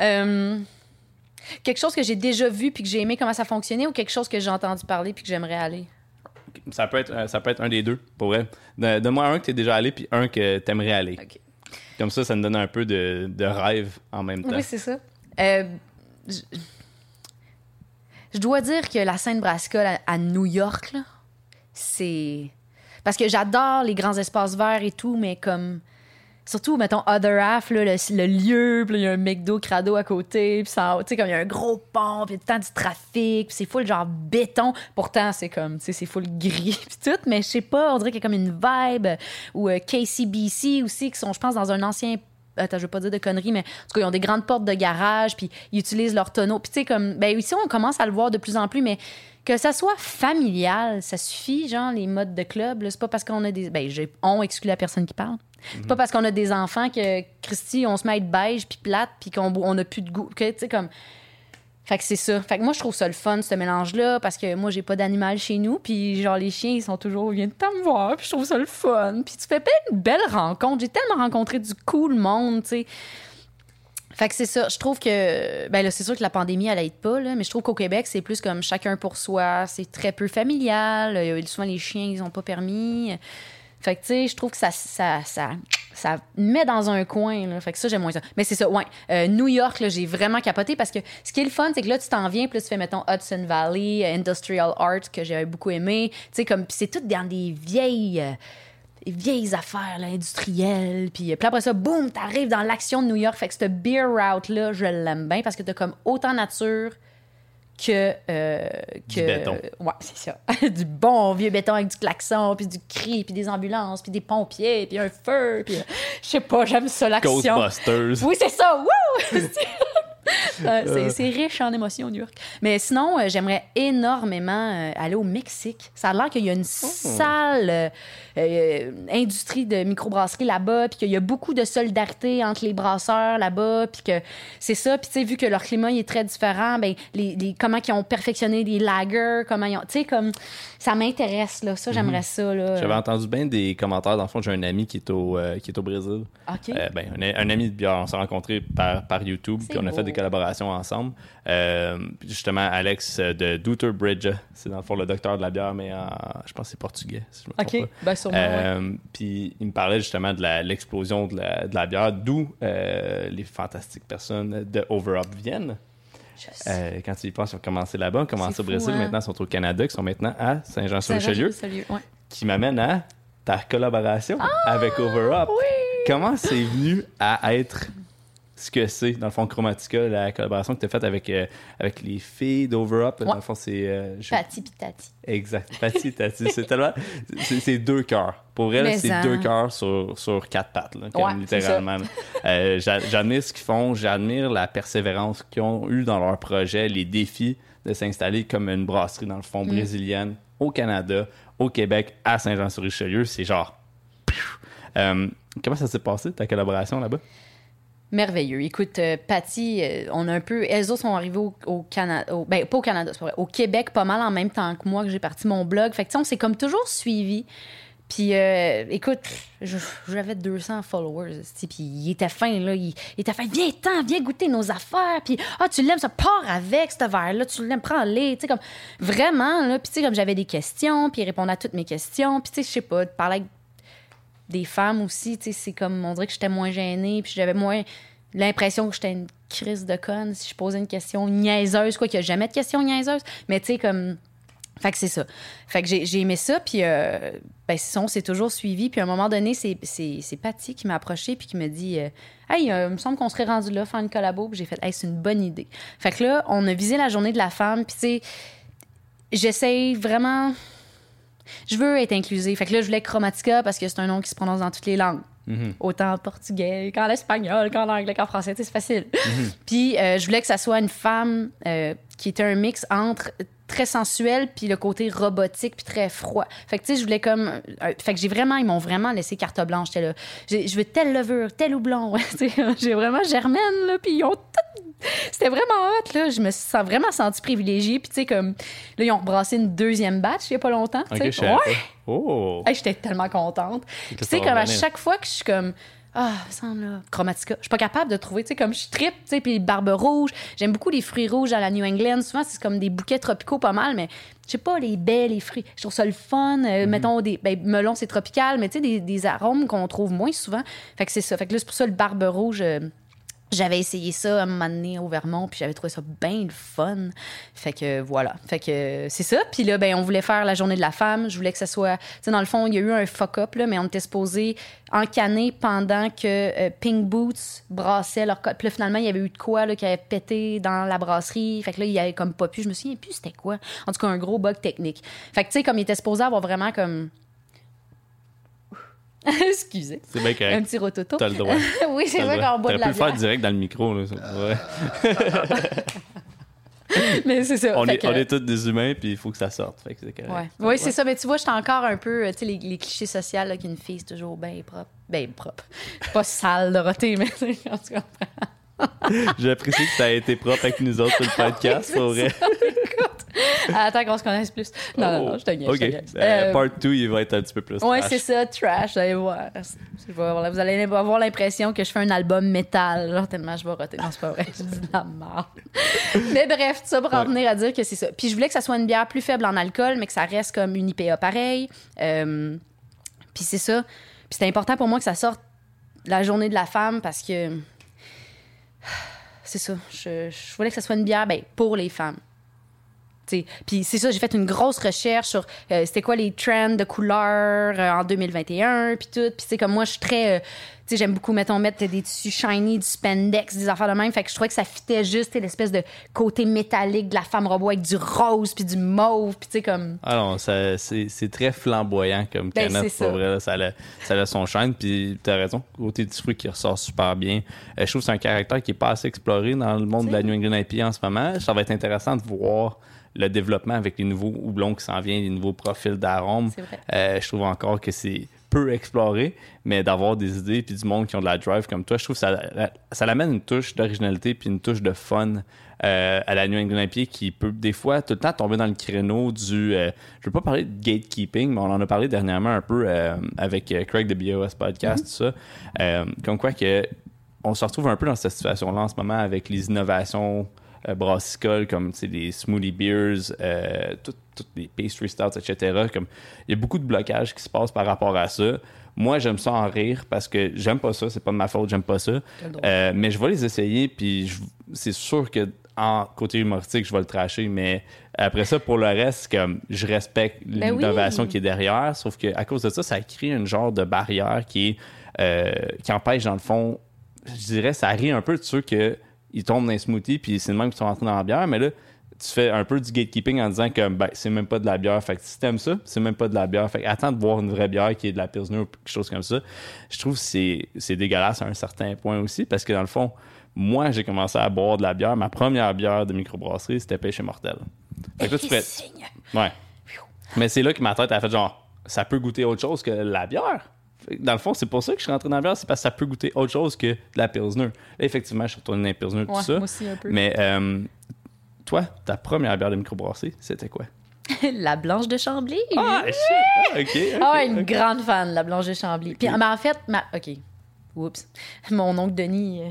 Euh, quelque chose que j'ai déjà vu puis que j'ai aimé comment ça fonctionnait ou quelque chose que j'ai entendu parler puis que j'aimerais aller? Ça peut, être, euh, ça peut être un des deux, pour vrai. De- Donne-moi un que tu es déjà allé puis un que tu aimerais aller. Comme ça, ça me donne un peu de, de rêve en même temps. Oui, c'est ça. Euh, je... je dois dire que la Sainte-Brasca à, à New York, c'est... Parce que j'adore les grands espaces verts et tout, mais comme... Surtout, mettons, Other Half, là, le, lieu, puis il y a un McDo crado à côté, puis ça, tu sais, comme il y a un gros pont, puis il y a du trafic, puis c'est full genre béton. Pourtant, c'est comme, tu sais, c'est full gris, puis tout, mais je sais pas, on dirait qu'il y a comme une vibe. Ou euh, KCBC aussi, qui sont, je pense, dans un ancien Attends, je veux pas dire de conneries, mais en tout cas, ils ont des grandes portes de garage, puis ils utilisent leur tonneau. Puis, tu sais, comme, ben, ici, on commence à le voir de plus en plus, mais que ça soit familial, ça suffit, genre, les modes de club. là. C'est pas parce qu'on a des. Ben, j'ai- on exclut la personne qui parle. C'est pas parce qu'on a des enfants que, Christy, on se met à être beige, puis plate, puis qu'on on a plus de goût. Que, tu sais, comme. Fait que c'est ça. Fait que moi, je trouve ça le fun, ce mélange-là, parce que moi, j'ai pas d'animal chez nous. Puis, genre, les chiens, ils sont toujours, viennent me voir. Puis, je trouve ça le fun. Puis, tu fais peut-être une belle rencontre. J'ai tellement rencontré du cool monde, tu sais. Fait que c'est ça. Je trouve que. Ben là, c'est sûr que la pandémie, elle aide pas, là, mais je trouve qu'au Québec, c'est plus comme chacun pour soi. C'est très peu familial. Euh, Souvent, les chiens, ils ont pas permis. Fait que, tu sais, je trouve que ça, ça, ça met dans un coin. Là. Fait que ça, j'aime moins ça. Mais c'est ça, ouais. Euh, New York, j'ai vraiment capoté parce que ce qui est le fun, c'est que là, tu t'en viens, puis tu fais, mettons, Hudson Valley, Industrial Art, que j'ai beaucoup aimé. Tu sais, comme, puis c'est tout dans des vieilles. euh, vieilles affaires là, industrielles. Puis, puis après ça, boum, t'arrives dans l'action de New York. Fait que cette beer route-là, je l'aime bien parce que t'as comme autant nature que. euh, que Du béton. ouais, c'est ça. du bon vieux béton avec du klaxon, puis du cri, puis des ambulances, puis des pompiers, puis un feu. Puis, euh, je sais pas, j'aime ça, l'action. Ghostbusters. Oui, c'est ça. Wouh! Euh, c'est- c'est riche en émotions, New York. Mais sinon, euh, j'aimerais énormément euh, aller au Mexique. Ça a l'air qu'il y a une sale euh, euh, industrie de microbrasserie là-bas, puis qu'il y a beaucoup de solidarité entre les brasseurs là-bas, puis que c'est ça. Puis tu sais, vu que leur climat il est très différent, ben les, les- comment ils ont perfectionné les lagers, comment ils ont, tu sais, comme ça m'intéresse là. Ça, j'aimerais ça là. J'avais entendu bien des commentaires. Dans le fond, j'ai un ami qui est au, euh, qui est au Brésil. Ok. Euh, ben, un, un ami de bière. On s'est rencontrés par, par YouTube, puis on a fait des collaborations ensemble. Euh, justement, Alex euh, de Douter Bridge, c'est dans le fond le docteur de la bière, mais en- je pense que c'est portugais, si je me Ok. Ben sûrement. ouais. Euh, Puis il me parlait justement de l'explosion de la, de la bière, d'où euh, les fantastiques personnes de Over Up viennent. Euh, quand tu y penses, ils ont commencé là-bas, ils ont commencé au Brésil, hein? maintenant ils sont au Canada, ils sont maintenant à Saint-Jean-sur-Richelieu. Ouais. qui m'amène à ta collaboration avec Over Up. Ah, oui! Comment c'est venu à être ce que c'est, dans le fond, Chromatica, la collaboration que tu as faite avec, euh, avec les filles d'Over Up? Dans Ouais. le fond, c'est. euh, je- pitati. Exact. Pati, Tati. C'est tellement. C'est deux cœurs. Pour elle, Mais c'est en- deux cœurs sur, sur quatre pattes, là, comme Ouais, c'est littéralement. Euh, j'a- j'admire ce qu'ils font, j'admire la persévérance qu'ils ont eu dans leur projet, les défis de s'installer comme une brasserie, dans le fond, Mm. brésilienne, au Canada, au Québec, à Saint-Jean-sur-Richelieu. C'est genre. Euh, comment ça s'est passé, ta collaboration là-bas? Merveilleux. Écoute, euh, Patty, euh, on a un peu. Elles autres sont arrivées au, Canada. ben, pas au Canada, c'est vrai. Au Québec, pas mal en même temps que moi, que j'ai parti mon blog. Fait que, on s'est comme toujours suivi. Puis, euh, écoute, j'avais 200 followers. Puis, il était fin, là. Il, était fin. Viens-t'en, viens goûter nos affaires. Puis, ah, tu l'aimes, ça part avec ce verre-là. Tu l'aimes, prends-les. Tu sais, comme, vraiment, là. Puis, tu sais, comme j'avais des questions, puis il répondait à toutes mes questions. Puis, tu sais, je sais pas, parler avec des femmes aussi, tu sais, c'est comme, on dirait que j'étais moins gênée, puis j'avais moins l'impression que j'étais une crise de conne si je posais une question niaiseuse, quoi, qu'il n'y a jamais de question niaiseuse, mais tu sais, comme... Fait que c'est ça. Fait que j'ai aimé ça, puis euh, ben, c'est ça, on s'est toujours suivi, puis à un moment donné, c'est Patty qui m'a approché puis qui me dit euh, Hey, euh, il me semble qu'on serait rendu là, faire une collabo, puis j'ai fait Hey, c'est une bonne idée. Fait que là, on a visé la journée de la femme, puis tu sais, j'essaye vraiment je veux être inclusive. Fait que là, je voulais Chromatica parce que c'est un nom qui se prononce dans toutes les langues. Autant en portugais qu'en espagnol, qu'en anglais, qu'en français. C'est facile. Puis euh, je voulais que ça soit une femme euh, qui était un mix entre très sensuel puis le côté robotique puis très froid. Fait que tu sais, je voulais comme euh, fait que j'ai vraiment ils m'ont vraiment laissé carte blanche, j'étais là. Je veux telle levure, tel houblon. J'ai vraiment germaine là puis ils ont tout c'était vraiment hot là, je me suis vraiment sentie privilégiée puis tu sais comme là ils ont rebrassé une deuxième batch il y a pas longtemps, tu Ok, sais. je savais Ouais. Oh! Hey, J'étais tellement contente. Puis tu sais, comme à chaque fois que je suis comme. Ah, ça là. Chromatica. Je suis pas capable de trouver, tu sais, comme je tripe, tu sais, puis barbe rouge. J'aime beaucoup les fruits rouges à la New England. Souvent, c'est comme des bouquets tropicaux pas mal, mais je sais pas, les baies, les fruits. Je trouve ça le fun. Mhm. Euh, Mettons, des. Ben, melon, c'est tropical, mais tu sais, des, des arômes qu'on trouve moins souvent. Fait que c'est ça. Fait que là, c'est pour ça le barbe rouge. euh, j'avais essayé ça à un moment donné au Vermont, puis j'avais trouvé ça bien le fun. Fait que voilà. Fait que c'est ça. Puis là, ben, on voulait faire la journée de la femme. Je voulais que ça soit. Tu sais, dans le fond, il y a eu un fuck-up, là, mais on était supposé encanner pendant que euh, Pink Boots brassait leur Puis là, finalement, il y avait eu de quoi là, qui avait pété dans la brasserie. Fait que là, il y avait comme pas pu. Je me souviens plus c'était quoi. En tout cas, un gros bug technique. Fait que tu sais, comme il était supposé avoir vraiment comme. Excusez. C'est bien Un correct. petit rototo. T'as le droit. oui, c'est vrai qu'on boit de la pu le faire bière. direct dans le micro. Là. Ouais. Mais c'est ça. On, est, que- on est tous des humains, puis il faut que ça sorte. Fait que c'est correct. Ouais. Oui, c'est ça. Mais tu vois, j'étais encore un peu, tu sais, les, les clichés sociaux, là, qu'une fille, c'est toujours bien propre. Bien propre. Pas sale de roter, mais tu sais, quand tu comprends. J'apprécie que tu as été propre avec nous autres sur le podcast, pour vrai. Ah, attends qu'on se connaisse plus. Non, non, non, je te. OK. je te niaise. Euh, Euh, part 2, il va être un petit peu plus. Ouais, c'est ça, trash, vous allez voir. Vous allez avoir l'impression que je fais un album métal, genre tellement je vais roter. Non, c'est pas vrai, je dis de la merde. mais bref, tout ça pour en venir à dire que c'est ça. Puis je voulais que ça soit une bière plus faible en alcool, mais que ça reste comme une IPA pareil. Euh, puis c'est ça. Puis c'était important pour moi que ça sorte la journée de la femme parce que c'est ça. Je, je voulais que ça soit une bière ben, pour les femmes. T'sais, Puis c'est ça, j'ai fait une grosse recherche sur euh, c'était quoi les trends de couleurs euh, en 2021, puis tout. Puis c'est comme moi, je suis très... euh, tu sais, j'aime beaucoup, mettons, mettre des tissus shiny, du spandex, des affaires de même. Fait que je trouvais que ça fitait juste, l'espèce de côté métallique de la femme robot avec du rose, puis du mauve, puis tu sais, comme... Ah non, c'est très flamboyant comme Ben, canette, c'est pour ça. vrai. là. Ça a, ça a son chaîne, puis t'as raison. Côté du fruit qui ressort super bien. Euh, je trouve que c'est un caractère qui est pas assez exploré dans le monde de la New England IPA en ce moment. Ça va être intéressant de voir le développement avec les nouveaux houblons qui s'en viennent, les nouveaux profils d'arômes. Euh, je trouve encore que c'est peu exploré, mais d'avoir des idées puis du monde qui ont de la drive comme toi, je trouve que ça, ça l'amène une touche d'originalité puis une touche de fun euh, à la New England IPA qui peut des fois tout le temps tomber dans le créneau du... euh, je veux pas parler de gatekeeping, mais on en a parlé dernièrement un peu euh, avec Craig de BOS Podcast, tout ça. Comme quoi que on se retrouve un peu dans cette situation-là en ce moment avec les innovations euh, brassicoles comme les smoothie beers, euh, tout- toutes les pastry stouts, etc. Comme, il y a beaucoup de blocages qui se passent par rapport à ça. Moi, j'aime ça en rire parce que j'aime pas ça, c'est pas de ma faute, j'aime pas ça. Euh, mais je vais les essayer, puis c'est sûr que en côté humoristique, je vais le tracher, mais après ça, pour le reste, comme je respecte Ben oui. l'innovation qui est derrière, sauf qu'à cause de ça, ça crée une genre de barrière qui est euh, qui empêche, dans le fond, je dirais, ça rit un peu de ceux que ils tombent dans les smoothies, puis c'est le même qui sont rentrés dans la bière, mais là, tu fais un peu du gatekeeping en disant que ben, c'est même pas de la bière. Fait que si t'aimes ça, c'est même pas de la bière. Fait que attends de boire une vraie bière qui est de la Pilsner ou quelque chose comme ça. Je trouve que c'est, c'est dégueulasse à un certain point aussi parce que dans le fond, moi, j'ai commencé à boire de la bière. Ma première bière de microbrasserie, c'était Péché Mortel. Fait que là, tu Ouais. Mais c'est là que ma tête a fait genre, ça peut goûter autre chose que la bière. Dans le fond, c'est pour ça que je suis rentré dans la bière, c'est parce que ça peut goûter autre chose que de la Pilsner. Là, effectivement, je suis retourné dans la Pilsner, tout Ouais, ça. moi aussi un peu. Mais euh, toi, ta première bière de microbrasserie, c'était quoi? la blanche de Chambly. Ah, shit! Ah, ok. ok, Ah ouais, une grande fan de la Blanche de Chambly. Puis, mais en fait, ma... OK. Oups. Mon oncle Denis...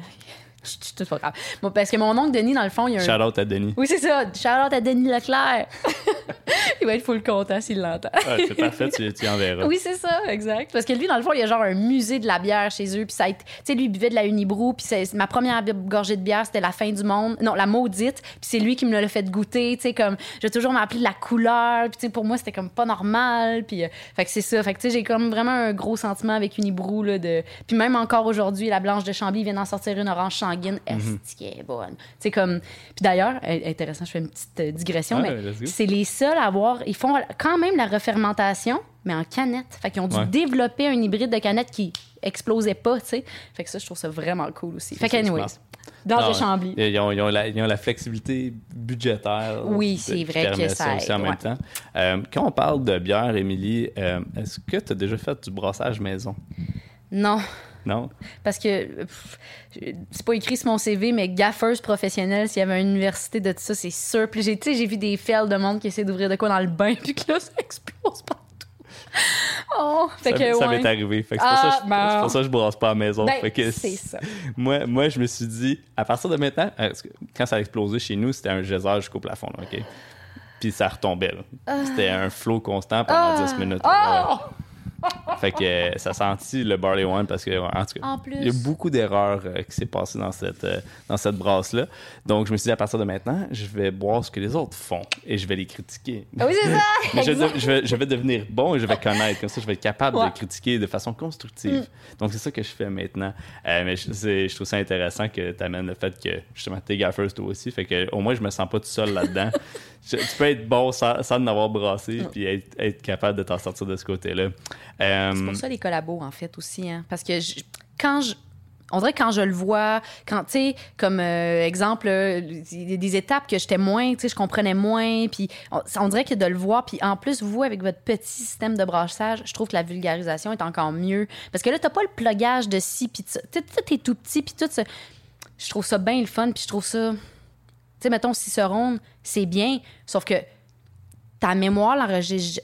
C'est pas grave. Bon, parce que mon oncle Denis, dans le fond, il y a un... Shout out à Denis. Oui, c'est ça. Shout-out à Denis Leclerc. il va être full content s'il l'entend. Ah, c'est parfait, tu, tu enverras. Oui, c'est ça, exact. Parce que lui, dans le fond, il y a genre un musée de la bière chez eux. Puis ça a été- Tu sais, lui, il buvait de la Unibrou. Puis ma première gorgée de bière, c'était la fin du monde. Non, la maudite. Puis c'est lui qui me l'a fait goûter. Tu sais, comme, j'ai toujours m'appelé de la couleur. Puis tu sais, pour moi, c'était comme pas normal. Puis, euh, fait que c'est ça. Fait que tu sais, j'ai comme vraiment un gros sentiment avec Unibrou. Là, de... Puis même encore aujourd'hui, la blanche de Chambly vient d'en sortir une orange sanguine. Est-ce qu'elle est bonne? Sais, comme. Puis d'ailleurs, intéressant, je fais une petite euh, digression, Ouais, mais go. c'est les seuls à avoir. Ils font quand même la refermentation, mais en canette. Fait qu'ils ont dû Ouais. développer un hybride de canette qui explosait pas, tu sais. Fait que ça, je trouve ça vraiment cool aussi. Fait ça, qu'anyways, c'est dans le Chambly. Ils ont, ils ont la, ils ont la flexibilité budgétaire. Oui, c'est vrai que ça en aide, même ouais. temps. Euh, quand on parle de bière, Émilie, euh, est-ce que tu as déjà fait du brassage maison? Non, Non? parce que c'est pas écrit sur mon CV, mais gaffeuse professionnelle, s'il y avait une université de tout ça, c'est sûr. Puis j'ai, tu sais, j'ai vu des fails de monde qui essaient d'ouvrir de quoi dans le bain, puis que là, ça explose partout. Oh, fait ça que ça ouais. m'est arrivé. Fait que c'est pour, Ah, ça que je- bon. c'est pour ça que je brasse pas à la maison. Ben, Fait que c'est ça. Moi, moi, je me suis dit, à partir de maintenant, euh, quand ça a explosé chez nous, c'était un geyser jusqu'au plafond, là, OK? Puis ça retombait, là. C'était un flot constant pendant Ah. 10 minutes. là, Oh! Fait que euh, ça sentit le barley wine parce que, en tout cas, il y a beaucoup d'erreurs euh, qui s'est passé dans cette, euh, dans cette brasse-là. Donc, je me suis dit, à partir de maintenant, je vais boire ce que les autres font et je vais les critiquer. Ah Oui, c'est ça! Mais je, vais, je vais devenir bon et je vais connaître. Comme ça, je vais être capable Ouais. Mm. de critiquer de façon constructive. Donc, c'est ça que je fais maintenant. Euh, mais je trouve ça intéressant que tu amènes le fait que, justement, t'es gaffeuse toi aussi. Fait que, au moins, je me sens pas tout seul là-dedans. Tu peux être bon sans, sans en avoir brassé puis être, être capable de t'en sortir de ce côté-là. Euh, C'est pour ça les collabos, en fait, aussi. Hein? Parce que je- quand je. On dirait quand je le vois, quand, tu sais, comme euh, exemple, euh, des étapes que j'étais moins, tu sais, je comprenais moins, puis on, on dirait que de le voir, puis en plus, vous, avec votre petit système de brassage, je trouve que la vulgarisation est encore mieux. Parce que là, t'as pas le plugage de ci, puis tout est tout petit, puis tout ça. je trouve ça bien le fun, puis je trouve ça. Tu sais, mettons, ronde, c'est bien, sauf que ta mémoire l'enregistre.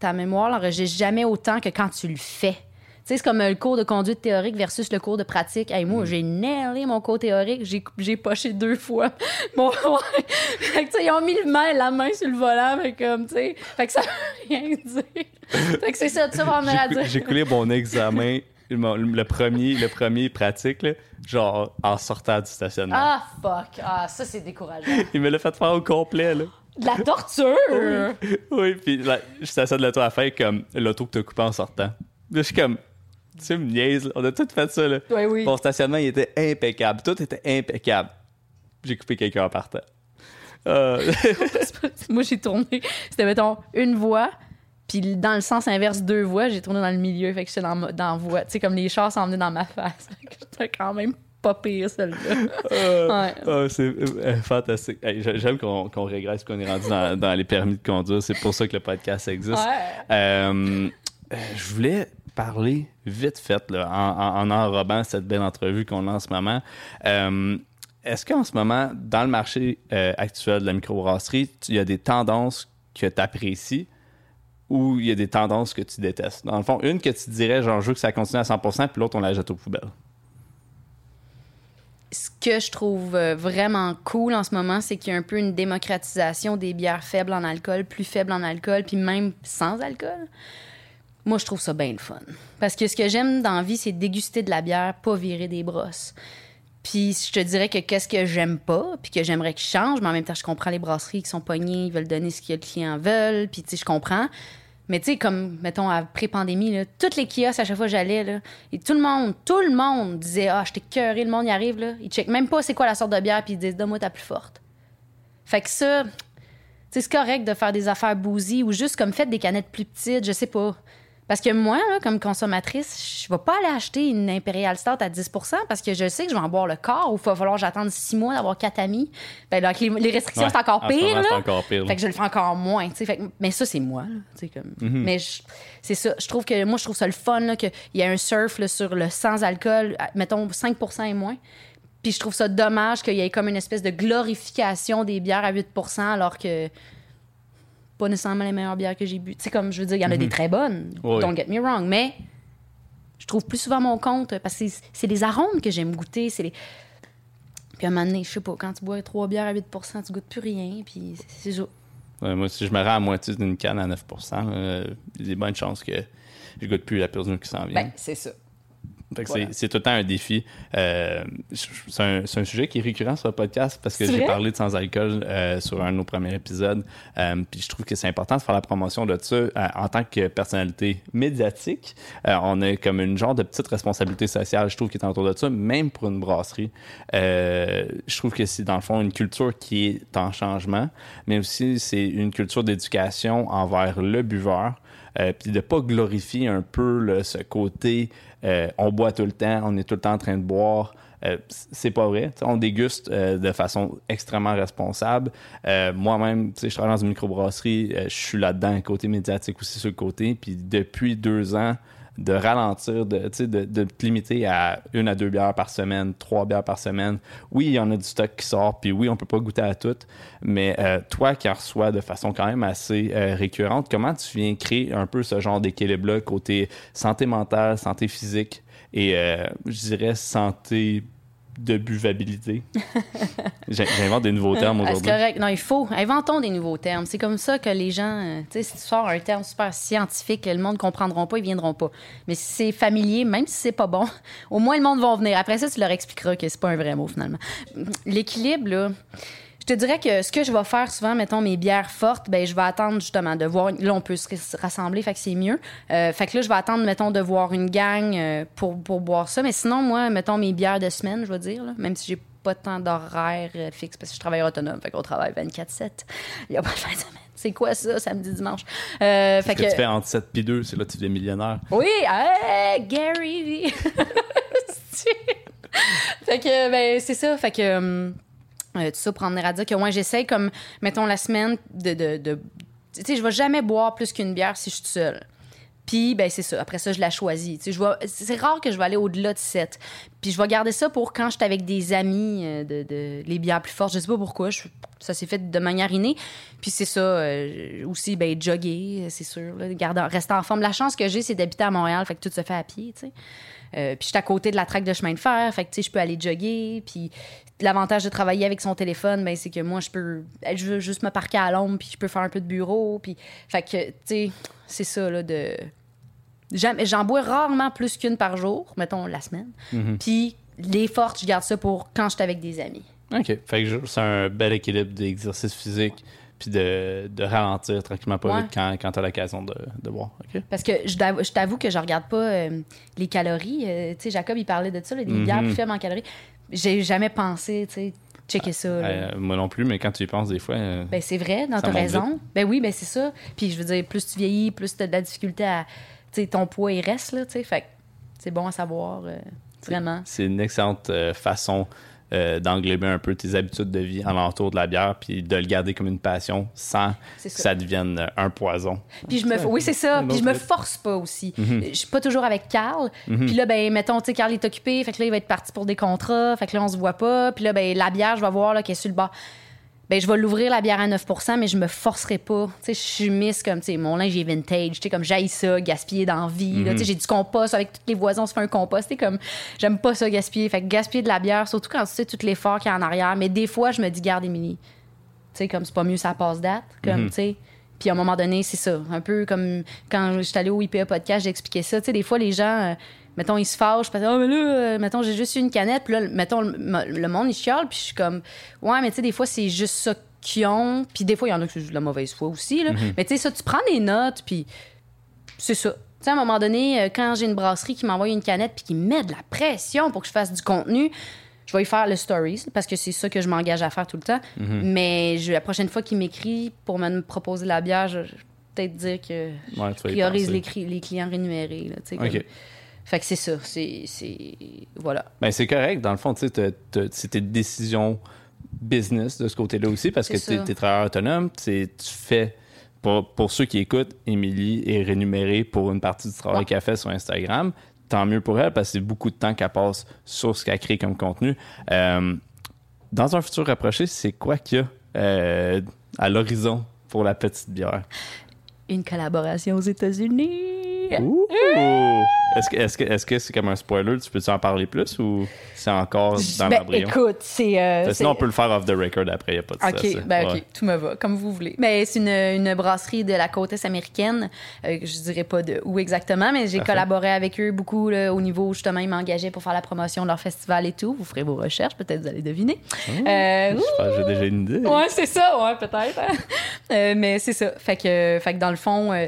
Ta mémoire l'enregistre jamais autant que quand tu le fais. Tu sais, c'est comme le cours de conduite théorique versus le cours de pratique. Hey, moi, mm. j'ai nailé mon cours théorique. J'ai, j'ai poché deux fois. Bon, fait que, ils ont mis le main, la main sur le volant. Fait, comme, tu sais, fait que ça veut rien dire. fait que c'est ça, tu vas me dire. J'ai coulé mon examen le premier, le premier pratique, genre en sortant du stationnement. Ah, fuck. Ah, ça, c'est décourageant. Il me l'a fait faire au complet, là. De la torture! oui, puis là, je stationne l'auto à faire comme l'auto que t'as coupé en sortant. je suis comme, tu me niaise, On a tout fait ça, là. Oui, oui. Mon stationnement, il était impeccable. Tout était impeccable. J'ai coupé quelqu'un en partant. Euh... Moi, j'ai tourné. C'était, mettons, une voie puis dans le sens inverse, deux voies, j'ai tourné dans le milieu, fait que j'étais dans, dans voie. Tu sais, comme les chars s'en venaient dans ma face. C'était quand même pas pire, celle-là. Euh, ouais. c'est euh, fantastique. J'aime qu'on régresse, qu'on est rendu dans, les permis de conduire. C'est pour ça que le podcast existe. Euh, je voulais parler vite fait, là, en, enrobant cette belle entrevue qu'on a en ce moment. Est-ce qu'en ce moment, dans le marché actuel de la microbrasserie, il y a des tendances que tu apprécies? Ou il y a des tendances que tu détestes? Dans le fond, une que tu dirais, genre, je veux que ça continue à 100%, puis l'autre, on la jette aux poubelles. Ce que je trouve euh, vraiment cool en ce moment, c'est qu'il y a un peu une démocratisation des bières faibles en alcool, plus faibles en alcool, puis même sans alcool. Moi, je trouve ça bien le fun. Parce que ce que j'aime dans la vie, c'est déguster de la bière, pas virer des brosses. Puis je te dirais que qu'est-ce que j'aime pas, puis que j'aimerais qu'ils changent, mais en même temps, je comprends les brasseries qui sont pognées, ils veulent donner ce que les clients veulent, puis tu sais, je comprends. Mais tu sais, comme, mettons, après pandémie, là, toutes les kiosques, à chaque fois j'allais, là, et tout le monde, tout le monde disait Ah, je t'ai cœuré, le monde y arrive, là. Ils checkent même pas c'est quoi la sorte de bière, puis ils disent Donne-moi ta plus forte. Fait que ça, tu sais, c'est correct de faire des affaires bousies ou juste comme faites des canettes plus petites, je sais pas. Parce que moi, comme consommatrice, je vais pas aller acheter une Imperial Stout à 10% parce que je sais que je vais en boire le corps ou il va falloir que j'attende six mois d'avoir quatre amis. Ben, donc, les, restrictions, c'est encore pire. Là. Encore pire Fait que je le fais encore moins. Fait mais ça, c'est moi. comme... Mhm. Mais c'est ça. Je trouve que moi, je trouve ça le fun qu'il y a un surf sur le sans alcool, mettons 5% et moins. Puis je trouve ça dommage qu'il y ait comme une espèce de glorification des bières à 8% alors que pas nécessairement les meilleures bières que j'ai bu. Tu sais, comme je veux dire, il y en a des mhm. très bonnes, don't get me wrong, mais je trouve plus souvent mon compte parce que c'est les arômes que j'aime goûter. C'est les... Puis à un moment donné, je sais pas, quand tu bois trois bières à 8% tu goûtes plus rien, puis c'est ça. moi, si je me rends à moitié d'une canne à 9% euh, il y a des bonnes chances que je goûte plus la personne qui s'en vient. Ben, c'est ça. C'est tout le temps un défi. Euh, c'est un, un, sujet qui est récurrent sur le podcast parce que j'ai parlé de sans-alcool euh, sur un de nos premiers épisodes. Euh, puis je trouve que c'est important de faire la promotion de ça en tant que personnalité médiatique. on a comme une genre de petite responsabilité sociale, je trouve, qui est autour de ça, même pour une brasserie. je trouve que c'est dans le fond une culture qui est en changement, mais aussi c'est une culture d'éducation envers le buveur. puis de pas glorifier un peu ce côté euh, on boit tout le temps, on est tout le temps en train de boire. Euh, c'est pas vrai. on déguste euh, de façon extrêmement responsable. Moi-même, je travaille dans une microbrasserie, je suis là-dedans, côté médiatique aussi sur le côté. Puis depuis deux ans, de ralentir, de, de, de te limiter à une à deux bières par semaine, trois bières par semaine. Oui, il y en a du stock qui sort, puis oui, on peut pas goûter à toutes, mais toi qui en reçois de façon quand même assez récurrente, comment tu viens créer un peu ce genre d'équilibre-là côté santé mentale, santé physique et je dirais santé de buvabilité. J'invente des nouveaux termes aujourd'hui. C'est correct. Non, il faut. Inventons des nouveaux termes. C'est comme ça que les gens. Euh, tu sais, si tu sors un terme super scientifique, le monde ne comprendra pas, ils viendront pas. Mais si c'est familier, même si c'est pas bon, au moins le monde va venir. Après ça, tu leur expliqueras que c'est pas un vrai mot finalement. L'équilibre, là. Je te dirais que ce que je vais faire souvent, mettons mes bières fortes, ben je vais attendre justement de voir. Là, on peut se rassembler, fait que c'est mieux. Euh, fait que là, je vais attendre, mettons, de voir une gang euh, pour, pour boire ça. Mais sinon, moi, mettons mes bières de semaine, je vais dire, même si j'ai pas tant d'horaire euh, fixe parce que je travaille autonome, fait qu'on travaille 24-7. Il n'y a pas de fin de semaine. C'est quoi ça, samedi, dimanche? Euh, fait que, que, tu fais entre 7 et 2, c'est là que tu deviens millionnaire. Oui, hey, Gary! fait que, ben, c'est ça. Fait que. Euh, tout ça pour à dire que moi, j'essaie comme, mettons, la semaine de. de, tu sais, je vais jamais boire plus qu'une bière si je suis seule. Puis, ben, c'est ça. Après ça, je la choisis. Tu sais, c'est rare que je vais aller au-delà de 7. Puis je vais garder ça pour quand je suis avec des amis, euh, de, les bières plus fortes. Je sais pas pourquoi. ça s'est fait de manière innée. Puis c'est ça, euh, aussi, ben, jogger, c'est sûr. Là, garder, rester en forme. La chance que j'ai, c'est d'habiter à Montréal. Fait que tout se fait à pied, tu sais. Euh, puis je suis à côté de la traque de chemin de fer. Fait que, tu sais, je peux aller jogger. Puis l'avantage de travailler avec son téléphone, ben, c'est que moi, je peux je veux juste me parquer à l'ombre. Puis je peux faire un peu de bureau. Puis, fait que, tu sais, c'est ça, là, de... J'en bois rarement plus qu'une par jour, mettons la semaine. Puis les fortes, je garde ça pour quand je suis avec des amis. OK. Fait que c'est un bel équilibre d'exercice physique puis de, de ralentir tranquillement pas Ouais. vite quand, quand tu as l'occasion de, de boire. Parce que je t'avoue que je regarde pas euh, les calories. Euh, tu sais, Jacob, il parlait de ça, là, des bières plus faibles en calories. J'ai jamais pensé, tu sais, checker ça. Euh, moi non plus, mais quand tu y penses des fois. euh, Ben, c'est vrai, dans ta raison. Ben oui, ben c'est ça. Puis je veux dire, plus tu vieillis, plus tu as de la difficulté à. Tu sais, ton poids, il reste, là, tu sais. Fait c'est bon à savoir, euh, vraiment. C'est une excellente façon euh, d'englober un peu tes habitudes de vie alentour de la bière puis de le garder comme une passion sans que ça. devienne euh, un poison. Puis je me, oui, c'est ça. Puis je me force pas aussi. Mhm. Je suis pas toujours avec Carl. Puis là, ben, mettons, tu sais, Carl est occupé. Fait que là, il va être parti pour des contrats. Fait que là, on se voit pas. Puis là, ben, la bière, je vais voir là, qu'elle est sur le bord. Ben, je vais l'ouvrir, la bière à 9% mais je me forcerai pas. Tu sais, je suis miss comme, tu sais, mon linge est vintage. Tu sais, comme, j'aille ça, gaspiller dans la vie. là. Tu sais, j'ai du compost avec tous les voisins, on se fait un compost. Tu sais, comme, j'aime pas ça gaspiller. Fait que gaspiller de la bière, surtout quand tu sais tout l'effort qu'il y a en arrière. Mais des fois, je me dis, garde, Émilie. Tu sais, comme c'est pas mieux, ça passe date. Comme, tu sais. Puis à un moment donné, c'est ça. Un peu comme quand je suis allée au IPA podcast, j'expliquais ça. Tu sais, des fois, les gens, euh, mettons, ils se fâchent parce que, oh, mais là, euh, mettons, j'ai juste eu une canette. Puis là, mettons, le, le monde, il chiale. Puis je suis comme, ouais, mais tu sais, des fois, c'est juste ça qu'ils ont. Puis des fois, il y en a qui c'est de la mauvaise foi aussi. Là. Mais tu sais, ça, tu prends des notes, puis c'est ça. Tu sais, à un moment donné, euh, quand j'ai une brasserie qui m'envoie une canette puis qui me met de la pression pour que je fasse du contenu, je vais y faire le stories parce que c'est ça que je m'engage à faire tout le temps. Mais je- la prochaine fois qu'il m'écrit pour me proposer la bière, je, je vais peut-être dire que je Ouais, priorise les, clients rémunérés. Là, tu sais, comme- OK. Fait que c'est ça. C'est. Voilà. Ben, c'est correct. Dans le fond, tu c'est tes décisions business de ce côté-là aussi parce que tu es travailleur autonome. Tu tu fais, pour, pour ceux qui écoutent, Émilie est rémunérée pour une partie du travail Ouais. qu'elle fait sur Instagram. Tant mieux pour elle parce que c'est beaucoup de temps qu'elle passe sur ce qu'elle crée comme contenu. Euh, dans un futur rapproché, c'est quoi qu'il y a euh, à l'horizon pour la petite bière? Une collaboration aux États-Unis. Est-ce que c'est comme un spoiler? Tu peux-tu en parler plus ou c'est encore dans Ben, l'embryon? écoute, c'est. euh, Sinon, on peut le faire off the record après, il n'y a pas de stress. OK, ben OK, tout me va, comme vous voulez. Mais c'est une, une brasserie de la côte est américaine. Euh, je dirais pas de où exactement, mais j'ai collaboré avec eux beaucoup là, au niveau, justement, ils m'engageaient pour faire la promotion de leur festival et tout. Vous ferez vos recherches, peut-être vous allez deviner. Euh, Je pense que J'ai déjà une idée. Ouais, c'est ça, ouais, peut-être. hein. Euh, mais c'est ça. Fait que, fait que dans le fond, euh,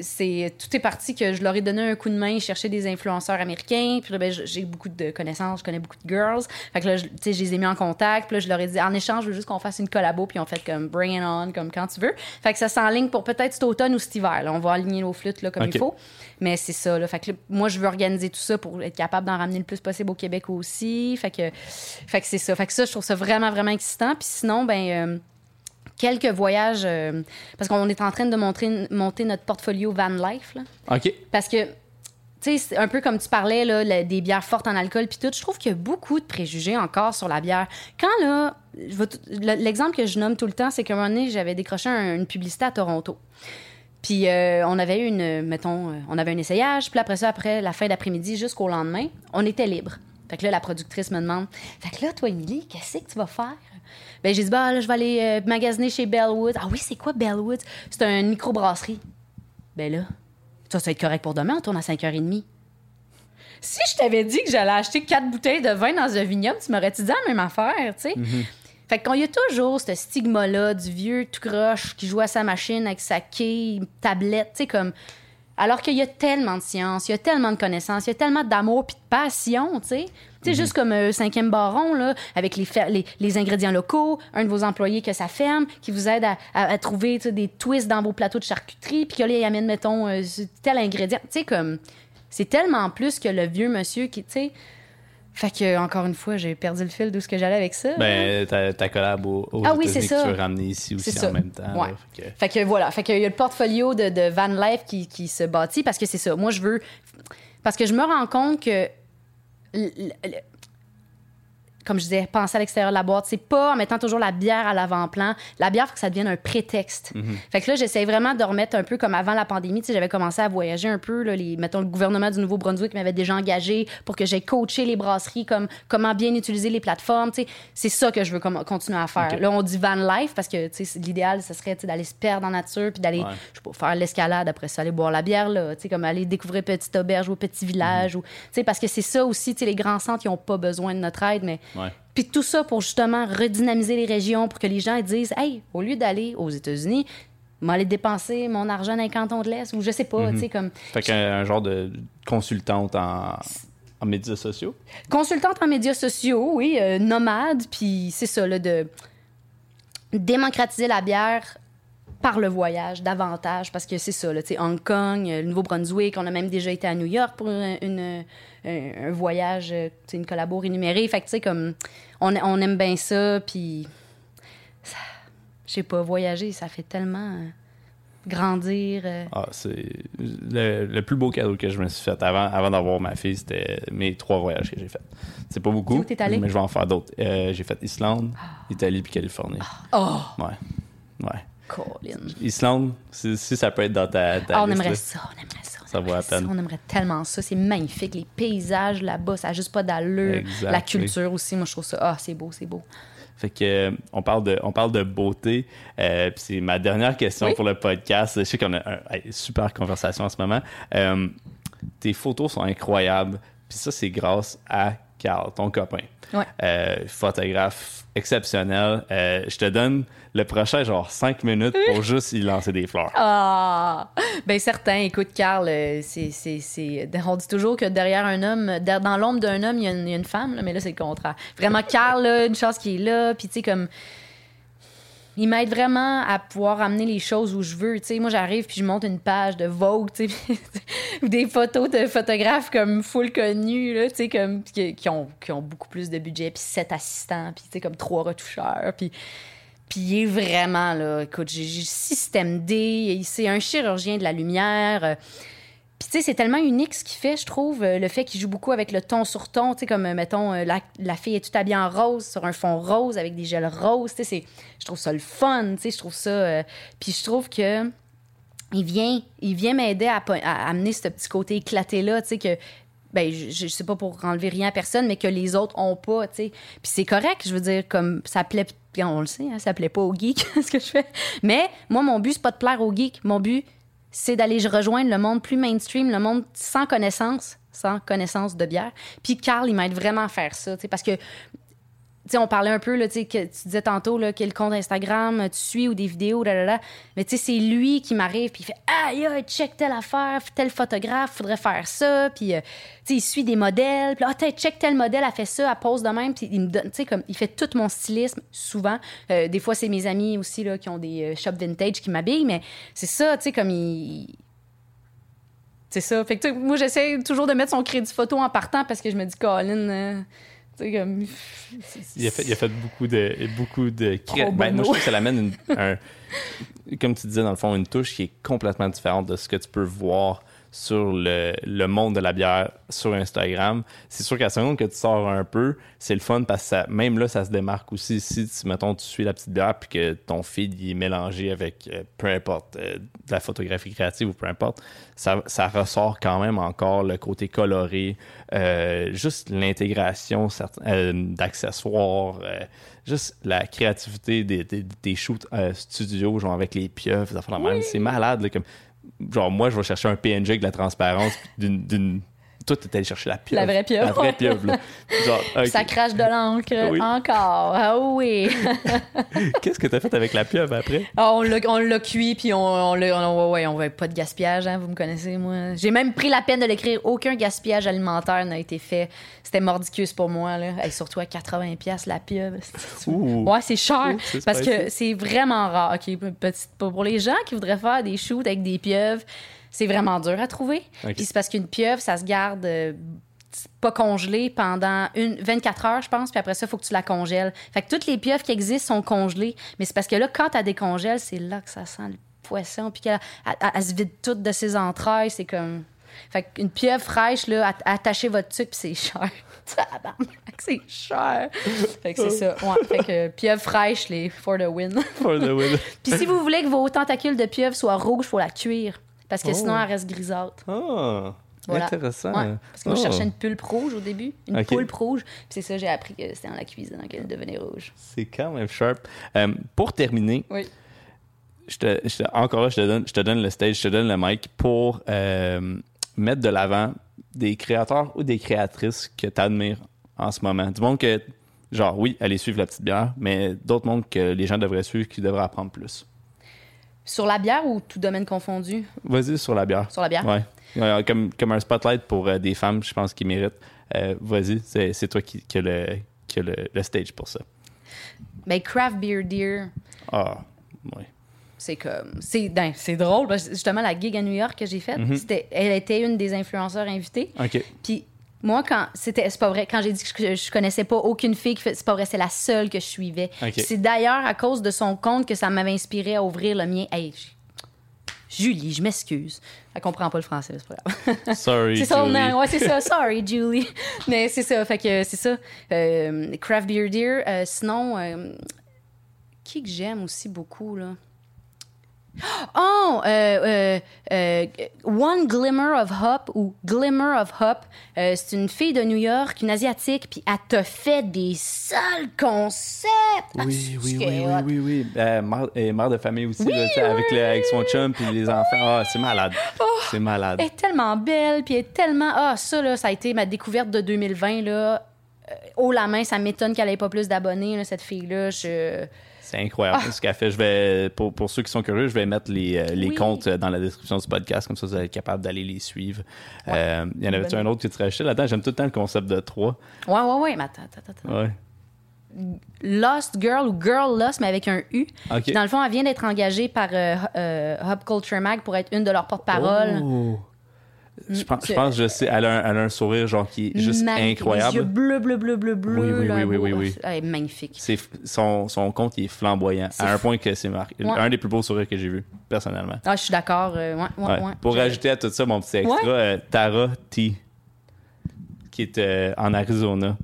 c'est tout est parti que je leur ai donné un coup de main, chercher des influenceurs américains. Puis là, ben, j'ai beaucoup de connaissances, je connais beaucoup de girls. Fait que là, je- tu sais, je les ai mis en contact. Puis là, je leur ai dit, en échange, je veux juste qu'on fasse une collabo. Puis on fait comme bring it on, comme quand tu veux. Fait que ça s'enligne pour peut-être cet automne ou cet hiver. là. On va aligner nos flûtes là, comme il faut. Mais c'est ça. Là. Fait que là, moi, je veux organiser tout ça pour être capable d'en ramener le plus possible au Québec aussi. Fait que, fait que c'est ça. Fait que ça, je trouve ça vraiment, vraiment excitant. Puis sinon, ben. euh, quelques voyages, euh, parce qu'on est en train de montrer, monter notre portfolio Van Life. Là. OK. Parce que, tu sais, un peu comme tu parlais, là, le- des bières fortes en alcool, puis tout, je trouve qu'il y a beaucoup de préjugés encore sur la bière. Quand, là, l'exemple que je nomme tout le temps, c'est qu'à un moment donné, j'avais décroché un- une publicité à Toronto. Puis euh, on avait une, mettons, euh, on avait un essayage, puis après ça, après la fin d'après-midi jusqu'au lendemain, on était libre. Fait que là, la productrice me demande, fait que là, toi, Émilie, qu'est-ce que tu vas faire? Ben, j'ai dit, bah, là, je vais aller euh, magasiner chez Bellwood. Ah oui, c'est quoi Bellwood? C'est une microbrasserie. Ben là, ça, ça va être correct pour demain, on tourne à 5h30. Si je t'avais dit que j'allais acheter quatre bouteilles de vin dans un vignoble, tu m'aurais-tu dit la même affaire, tu sais? Fait qu'on y a toujours ce stigma-là du vieux tout croche qui joue à sa machine avec sa quille, tablette, tu sais, comme. Alors qu'il y a tellement de science, il y a tellement de connaissances, il y a tellement d'amour puis de passion, tu sais. Tu sais, juste comme euh, cinquième baron, là, avec les, les, les ingrédients locaux, un de vos employés que ça ferme, qui vous aide à, à- à trouver des twists dans vos plateaux de charcuterie, puis que là, il amène, mettons, euh, tel ingrédient. Tu sais, comme. C'est tellement plus que le vieux monsieur qui, tu sais. Fait que, encore une fois, j'ai perdu le fil d'où ce que j'allais avec ça. Ben, ta, ta collab aux, aux Ah oui, c'est que ça. tu veux ramener ici aussi C'est ça. en même temps. Ouais. là. Fait que- Fait que voilà, fait qu'il y a le portfolio de, de Van Life qui, qui se bâtit parce que c'est ça. Moi, je veux. Parce que je me rends compte que comme je disais, penser à l'extérieur de la boîte. C'est pas en mettant toujours la bière à l'avant-plan. La bière, faut que ça devienne un prétexte. Fait que là, j'essaie vraiment de remettre un peu comme avant la pandémie. Tu sais, j'avais commencé à voyager un peu. Là, les, mettons, le gouvernement du Nouveau-Brunswick m'avait déjà engagé pour que j'aie coaché les brasseries, comme comment bien utiliser les plateformes. Tu sais, c'est ça que je veux comme, continuer à faire. Là, on dit van life parce que tu sais, l'idéal, ce serait d'aller se perdre en nature puis d'aller Ouais. faire l'escalade, après ça, aller boire la bière, là, tu sais, comme aller découvrir petite auberge ou petit village. ou tu sais, parce que c'est ça aussi, tu sais, les grands centres, ils n'ont pas besoin de notre aide, mais. Ouais. Puis tout ça pour justement redynamiser les régions, pour que les gens disent, hey, au lieu d'aller aux États-Unis, m'aller dépenser mon argent dans les cantons de l'Est, ou je sais pas, tu sais, comme. Fait qu'un un genre de consultante en, en médias sociaux? consultante en médias sociaux, oui, euh, nomade, puis c'est ça, là, de démocratiser la bière par le voyage davantage, parce que c'est ça, là, Hong Kong, euh, le Nouveau-Brunswick, on a même déjà été à New York pour une, une- un, un voyage, euh, une collabo rémunérée, fait que, tu sais, comme, on, on aime bien ça, puis, je sais pas, voyager, ça fait tellement euh, grandir. euh, Ah, c'est le, le plus beau cadeau que je me suis fait avant, avant d'avoir ma fille, c'était mes trois voyages que j'ai faits. C'est pas beaucoup, où allé? mais je vais en faire d'autres. Euh, j'ai fait Islande, Italie puis Californie. Oh, Ouais. Ouais. Colin. Islande, si, si ça peut être dans ta, ta on liste, aimerait là. ça, on aimerait ça. on Ça vaut aimerait la peine. On aimerait tellement ça. C'est magnifique. Les paysages là-bas, ça n'a juste pas d'allure. Exact, La oui. culture aussi, moi, je trouve ça. Ah, c'est beau, c'est beau. Fait que euh, on parle de on parle de beauté. Euh, puis c'est ma dernière question Oui. pour le podcast. Je sais qu'on a un- une super conversation en ce moment. Euh, tes photos sont incroyables. Puis ça c'est grâce à Carl, ton copain. Ouais. Photographe exceptionnel. Je te donne le prochain genre 5 minutes pour juste y lancer des fleurs. Ah! Ben certain. Écoute, Carl, euh, c'est, c'est, c'est... on dit toujours que derrière un homme, dans l'ombre d'un homme, il y, a une, il y a une femme, là, mais là, c'est le contraire. Vraiment, Carl, là, une chance qu'il est là. Puis, tu sais, comme. Il m'aide vraiment à pouvoir amener les choses où je veux. Tu sais, moi, j'arrive puis je monte une page de Vogue, tu sais, ou des photos de photographes comme full connus, là, tu sais, comme qui, qui ont, qui ont beaucoup plus de budget, puis sept assistants, puis tu sais, comme trois retoucheurs, puis est vraiment, là, écoute, j'ai système D, c'est un chirurgien de la lumière. euh, Puis, tu sais, c'est tellement unique ce qu'il fait, je trouve, euh, le fait qu'il joue beaucoup avec le ton sur ton, tu sais, comme, euh, mettons, la, la fille est tout habillée en rose sur un fond rose avec des gels roses, tu sais, je trouve ça le fun, tu sais, je trouve ça... Puis je trouve que il vient, il vient m'aider à, à amener ce petit côté éclaté-là, tu sais, que, ben, je, je sais pas pour enlever rien à personne, mais que les autres ont pas, tu sais. Puis c'est correct, je veux dire, comme ça plaît, puis on le sait, hein, ça plaît pas aux geeks, ce que je fais. Mais moi, mon but, c'est pas de plaire aux geeks. Mon but, c'est d'aller rejoindre le monde plus mainstream, le monde sans connaissance, sans connaissance de bière. Puis Carl, il m'aide vraiment à faire ça, parce que tu sais, on parlait un peu, là, que tu disais tantôt, là, quel compte Instagram tu suis ou des vidéos, là, là, là. Mais c'est lui qui m'arrive, puis il fait Aïe, aïe, check telle affaire, tel photographe, faudrait faire ça. Puis, euh, il suit des modèles. Puis, ah, t'as- check tel modèle, elle fait ça, elle pose de même. Puis, il me donne, comme, il fait tout mon stylisme, souvent. Euh, des fois, c'est mes amis aussi, là, qui ont des euh, shops vintage qui m'habillent, mais c'est ça, tu sais, comme il. C'est ça. Fait que, moi, j'essaie toujours de mettre son crédit photo en partant parce que je me dis, Colin, euh, comme. Il a fait, il a fait beaucoup de, beaucoup de Pro ben, moi, je trouve que ça l'amène une- un, comme tu disais, dans le fond, une touche qui est complètement différente de ce que tu peux voir sur le, le monde de la bière sur Instagram. C'est sûr qu'à la seconde que tu sors un peu, c'est le fun parce que ça, même là, ça se démarque aussi. Si, mettons, tu suis la petite bière puis que ton feed il est mélangé avec euh, peu importe, euh, de la photographie créative ou peu importe, ça, ça ressort quand même encore le côté coloré, euh, juste l'intégration d'accessoires, juste la créativité des, des, des shoots studio, genre avec les pieuvres. C'est malade. là, comme, genre, moi, je vais chercher un PNG avec de la transparence d'une. Toi, t'es allé chercher la pieuvre. La vraie pieuvre. La vraie pieuvre, là. Genre. Ça crache de l'encre Oui. encore. Ah oui. Qu'est-ce que t'as fait avec la pieuvre après? Ah, on l'a cuit, puis on, on l'a. on- ouais, on veut pas de gaspillage, hein, vous me connaissez, moi. J'ai même pris la peine de l'écrire. Aucun gaspillage alimentaire n'a été fait. C'était mordicus pour moi, là. Et surtout à 80$ la pieuvre. Ouh. Ouais, c'est cher. Ouh, parce que c'est vraiment rare. OK, petite, pour les gens qui voudraient faire des shoots avec des pieuvres, c'est vraiment dur à trouver. Puis c'est parce qu'une pieuvre, ça se garde euh, pas congelée pendant une, 24 heures, je pense. Puis après ça, il faut que tu la congèles. Fait que toutes les pieuvres qui existent sont congelées. Mais c'est parce que là, quand tu décongèles, c'est là que ça sent le poisson. Puis qu'elle elle- elle- elle se vide toute de ses entrailles. C'est comme. Fait qu'une pieuvre fraîche, là, at- attachez votre truc, puis c'est cher. C'est cher. Fait que c'est ça. Ouais. Fait que pieuvre fraîche, les for the win. For the win. puis si vous voulez que vos tentacules de pieuvre soient rouges, faut la cuire. Parce que Oh. sinon, elle reste grisâtre. Ah, Voilà. intéressant. Ouais, parce que moi, je Oh, cherchais une pulpe rouge au début. Une Ok. poulpe rouge. Puis c'est ça, j'ai appris que c'était dans la cuisine qu'elle devenait rouge. C'est quand même sharp. Euh, pour terminer, Oui. je te, je te- encore là, je te, donne, je te donne le stage, je te donne le mic pour euh, mettre de l'avant des créateurs ou des créatrices que tu admires en ce moment. Du monde que, genre, oui, allez suivre la petite bière, mais d'autres mondes que les gens devraient suivre qui devraient apprendre plus. Sur la bière ou tout domaine confondu? Vas-y sur la bière. Sur la bière? Ouais, Comme, comme un spotlight pour euh, des femmes, je pense qu'ils méritent. Euh, Vas-y, c'est toi qui, qui as, le, qui as le, le stage pour ça. Ben, Craft Beer Deer, Ah, oui. c'est comme. C'est ben, drôle. justement, la gig à New York que j'ai faite, c'était elle était une des influenceurs invitées. OK. Puis moi, quand c'était, c'est pas vrai, quand j'ai dit que je, je connaissais pas aucune fille c'est pas vrai, c'est la seule que je suivais. C'est d'ailleurs à cause de son compte que ça m'avait inspiré à ouvrir le mien. Hey, Julie, je m'excuse. Elle comprend pas le français, c'est pas grave. Sorry, c'est ça, Julie. ouais, c'est ça. Sorry, Julie. Mais c'est ça, fait que c'est ça. Euh, Craft Beer Deer. euh, sinon, euh, qui que j'aime aussi beaucoup, là? Oh, euh, euh, euh, One Glimmer of Hop ou Glimmer of Hop, euh, c'est une fille de New York, une asiatique, puis elle te fait des sales concepts. Ah, Oui, oui, oui, oui, oui, oui. Mère, et mère de famille aussi, Oui, là, avec, le- avec son chum puis les enfants. Ah, c'est malade. c'est malade. Elle est tellement belle, puis elle est tellement. Ah, ça, là, ça a été ma découverte de 2020, là. Haut la main, ça m'étonne qu'elle ait pas plus d'abonnés, cette fille-là. Je... C'est incroyable ce qu'elle fait. Je vais, pour, pour ceux qui sont curieux, je vais mettre les, euh, les Oui. comptes euh, dans la description du podcast, comme ça vous allez être capable d'aller les suivre. Euh, il y en avait-tu Bonne un autre qui te rajouté là-dedans? J'aime tout le temps le concept de trois. Ouais, ouais, ouais, mais attends, attends, attends. Ouais. Lost Girl ou Girl Lost, mais avec un U. Dans le fond, elle vient d'être engagée par euh, euh, Hub Culture Mag pour être une de leurs porte-parole. Oh. Je pense, je c'est- pense, je sais, elle a, un, elle a un sourire genre qui est juste Magnifique. Les yeux incroyable. bleus, bleus, bleus, bleus, bleus. Oui, oui, oui, oui, oui, oui. Elle est magnifique. C'est son, son compte il est flamboyant à un point que c'est marqué. Ouais. Un des plus beaux sourires que j'ai vu personnellement. Ah, je suis d'accord. euh, ouais, ouais. Pour rajouter à tout ça mon petit extra, euh, Tara T, qui est euh, en Arizona.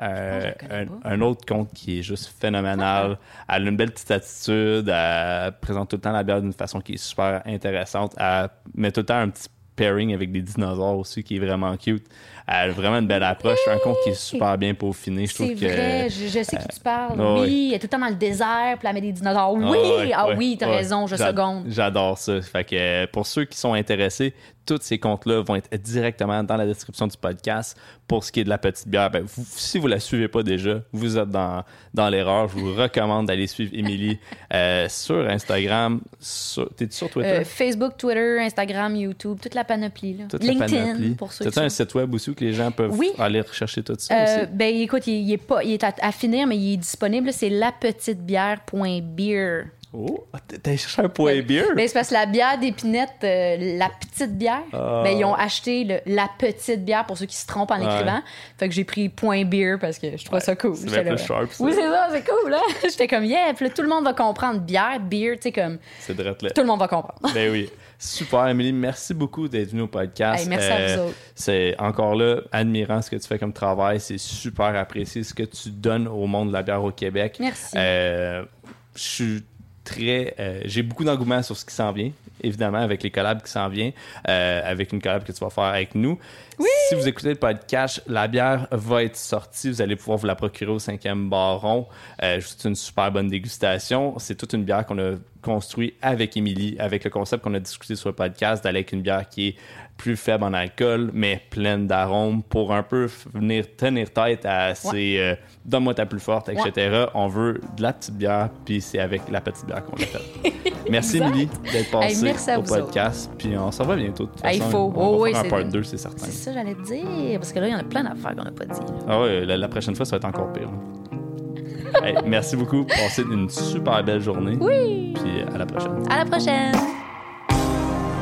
Euh, Ah, un, un autre compte qui est juste phénoménal. Elle a une belle petite attitude. Elle présente tout le temps la bière d'une façon qui est super intéressante. Elle met tout le temps un petit pairing avec des dinosaures aussi qui est vraiment cute. Elle a vraiment une belle approche. Un compte qui est super bien peaufiné. Je trouve que. je, je sais qui tu parles. ouais, oui, elle est tout le temps dans le désert, puis elle met des dinosaures. Oui, Ah ouais, ah oui, t'as ouais. raison, je seconde. J'adore ça. Fait que euh, pour ceux qui sont intéressés, tous ces comptes-là vont être directement dans la description du podcast. Pour ce qui est de la petite bière, ben, vous- si vous la suivez pas déjà, vous êtes dans, dans l'erreur. Je vous recommande d'aller suivre Émilie euh, sur Instagram. Sur, T'es-tu sur Twitter? Euh, Facebook, Twitter, Instagram, YouTube, toute la panoplie. Là. Toute la LinkedIn, panoplie. pour ceux qui un site web aussi où que les gens peuvent Oui. aller rechercher tout ça Euh, aussi? ben écoute, il, il est pas, il est à, à finir, mais il est disponible. C'est lapetitebière.beer. Oh, t'as- t'as cherché un point beer? Ben, c'est parce que la bière d'épinette, euh, la petite bière, Ah. ben, ils ont acheté le- la petite bière pour ceux qui se trompent en Ouais. écrivant. Fait que j'ai pris point beer parce que je trouve ça cool. c'est plus sharp, ça. Oui, c'est ça, c'est cool. Hein? J'étais comme, yeah, puis là, tout le monde va comprendre. Bière, beer, tu sais, comme, C'est tout le monde va comprendre. Ben oui. Super, Émilie. Merci beaucoup d'être venue au podcast. Hey, merci à vous autres. C'est encore là, admirant ce que tu fais comme travail. C'est super apprécié ce que tu donnes au monde de la bière au Québec. Merci. Euh, je suis très. euh, J'ai beaucoup d'engouement sur ce qui s'en vient, évidemment, avec les collabs qui s'en viennent, euh, avec une collab que tu vas faire avec nous. Si vous écoutez le podcast, la bière va être sortie. Vous allez pouvoir vous la procurer au cinquième baron. Euh, c'est une super bonne dégustation. C'est toute une bière qu'on a construite avec Émilie, avec le concept qu'on a discuté sur le podcast, d'aller avec une bière qui est plus faible en alcool, mais pleine d'arômes pour un peu venir tenir tête à ces euh, donne-moi ta plus forte, etc. On veut de la petite bière, puis c'est avec la petite bière qu'on l'a fait. merci. Émilie d'être passée Hey, au podcast, puis on s'en va bientôt. de toute faut. On va Oh, oui, un part vrai. 2, c'est certain. Ça, j'allais te dire. Parce que là, il y en a plein d'affaires qu'on n'a pas dit. Ah ouais, la, la prochaine fois, ça va être encore pire. Hey, merci beaucoup. Passez une super belle journée. Oui. Puis à la prochaine. À la prochaine.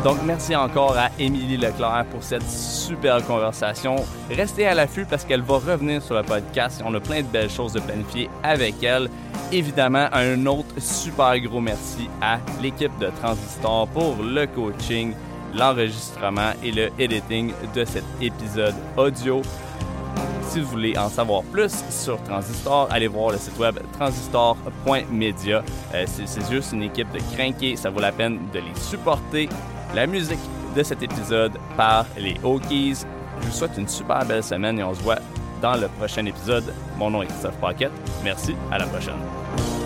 Donc, merci encore à Émilie Leclerc pour cette super conversation. Restez à l'affût parce qu'elle va revenir sur le podcast. On a plein de belles choses de planifier avec elle. Évidemment, un autre super gros merci à l'équipe de Transistor pour le coaching, l'enregistrement et le editing de cet épisode audio. Si vous voulez en savoir plus sur Transistor, allez voir le site web transistor.media. Euh, c'est juste une équipe de crinqués, ça vaut la peine de les supporter. La musique de cet épisode par les Hokies. Je vous souhaite une super belle semaine et on se voit dans le prochain épisode. Mon nom est Christophe Paquette. Merci, à la prochaine.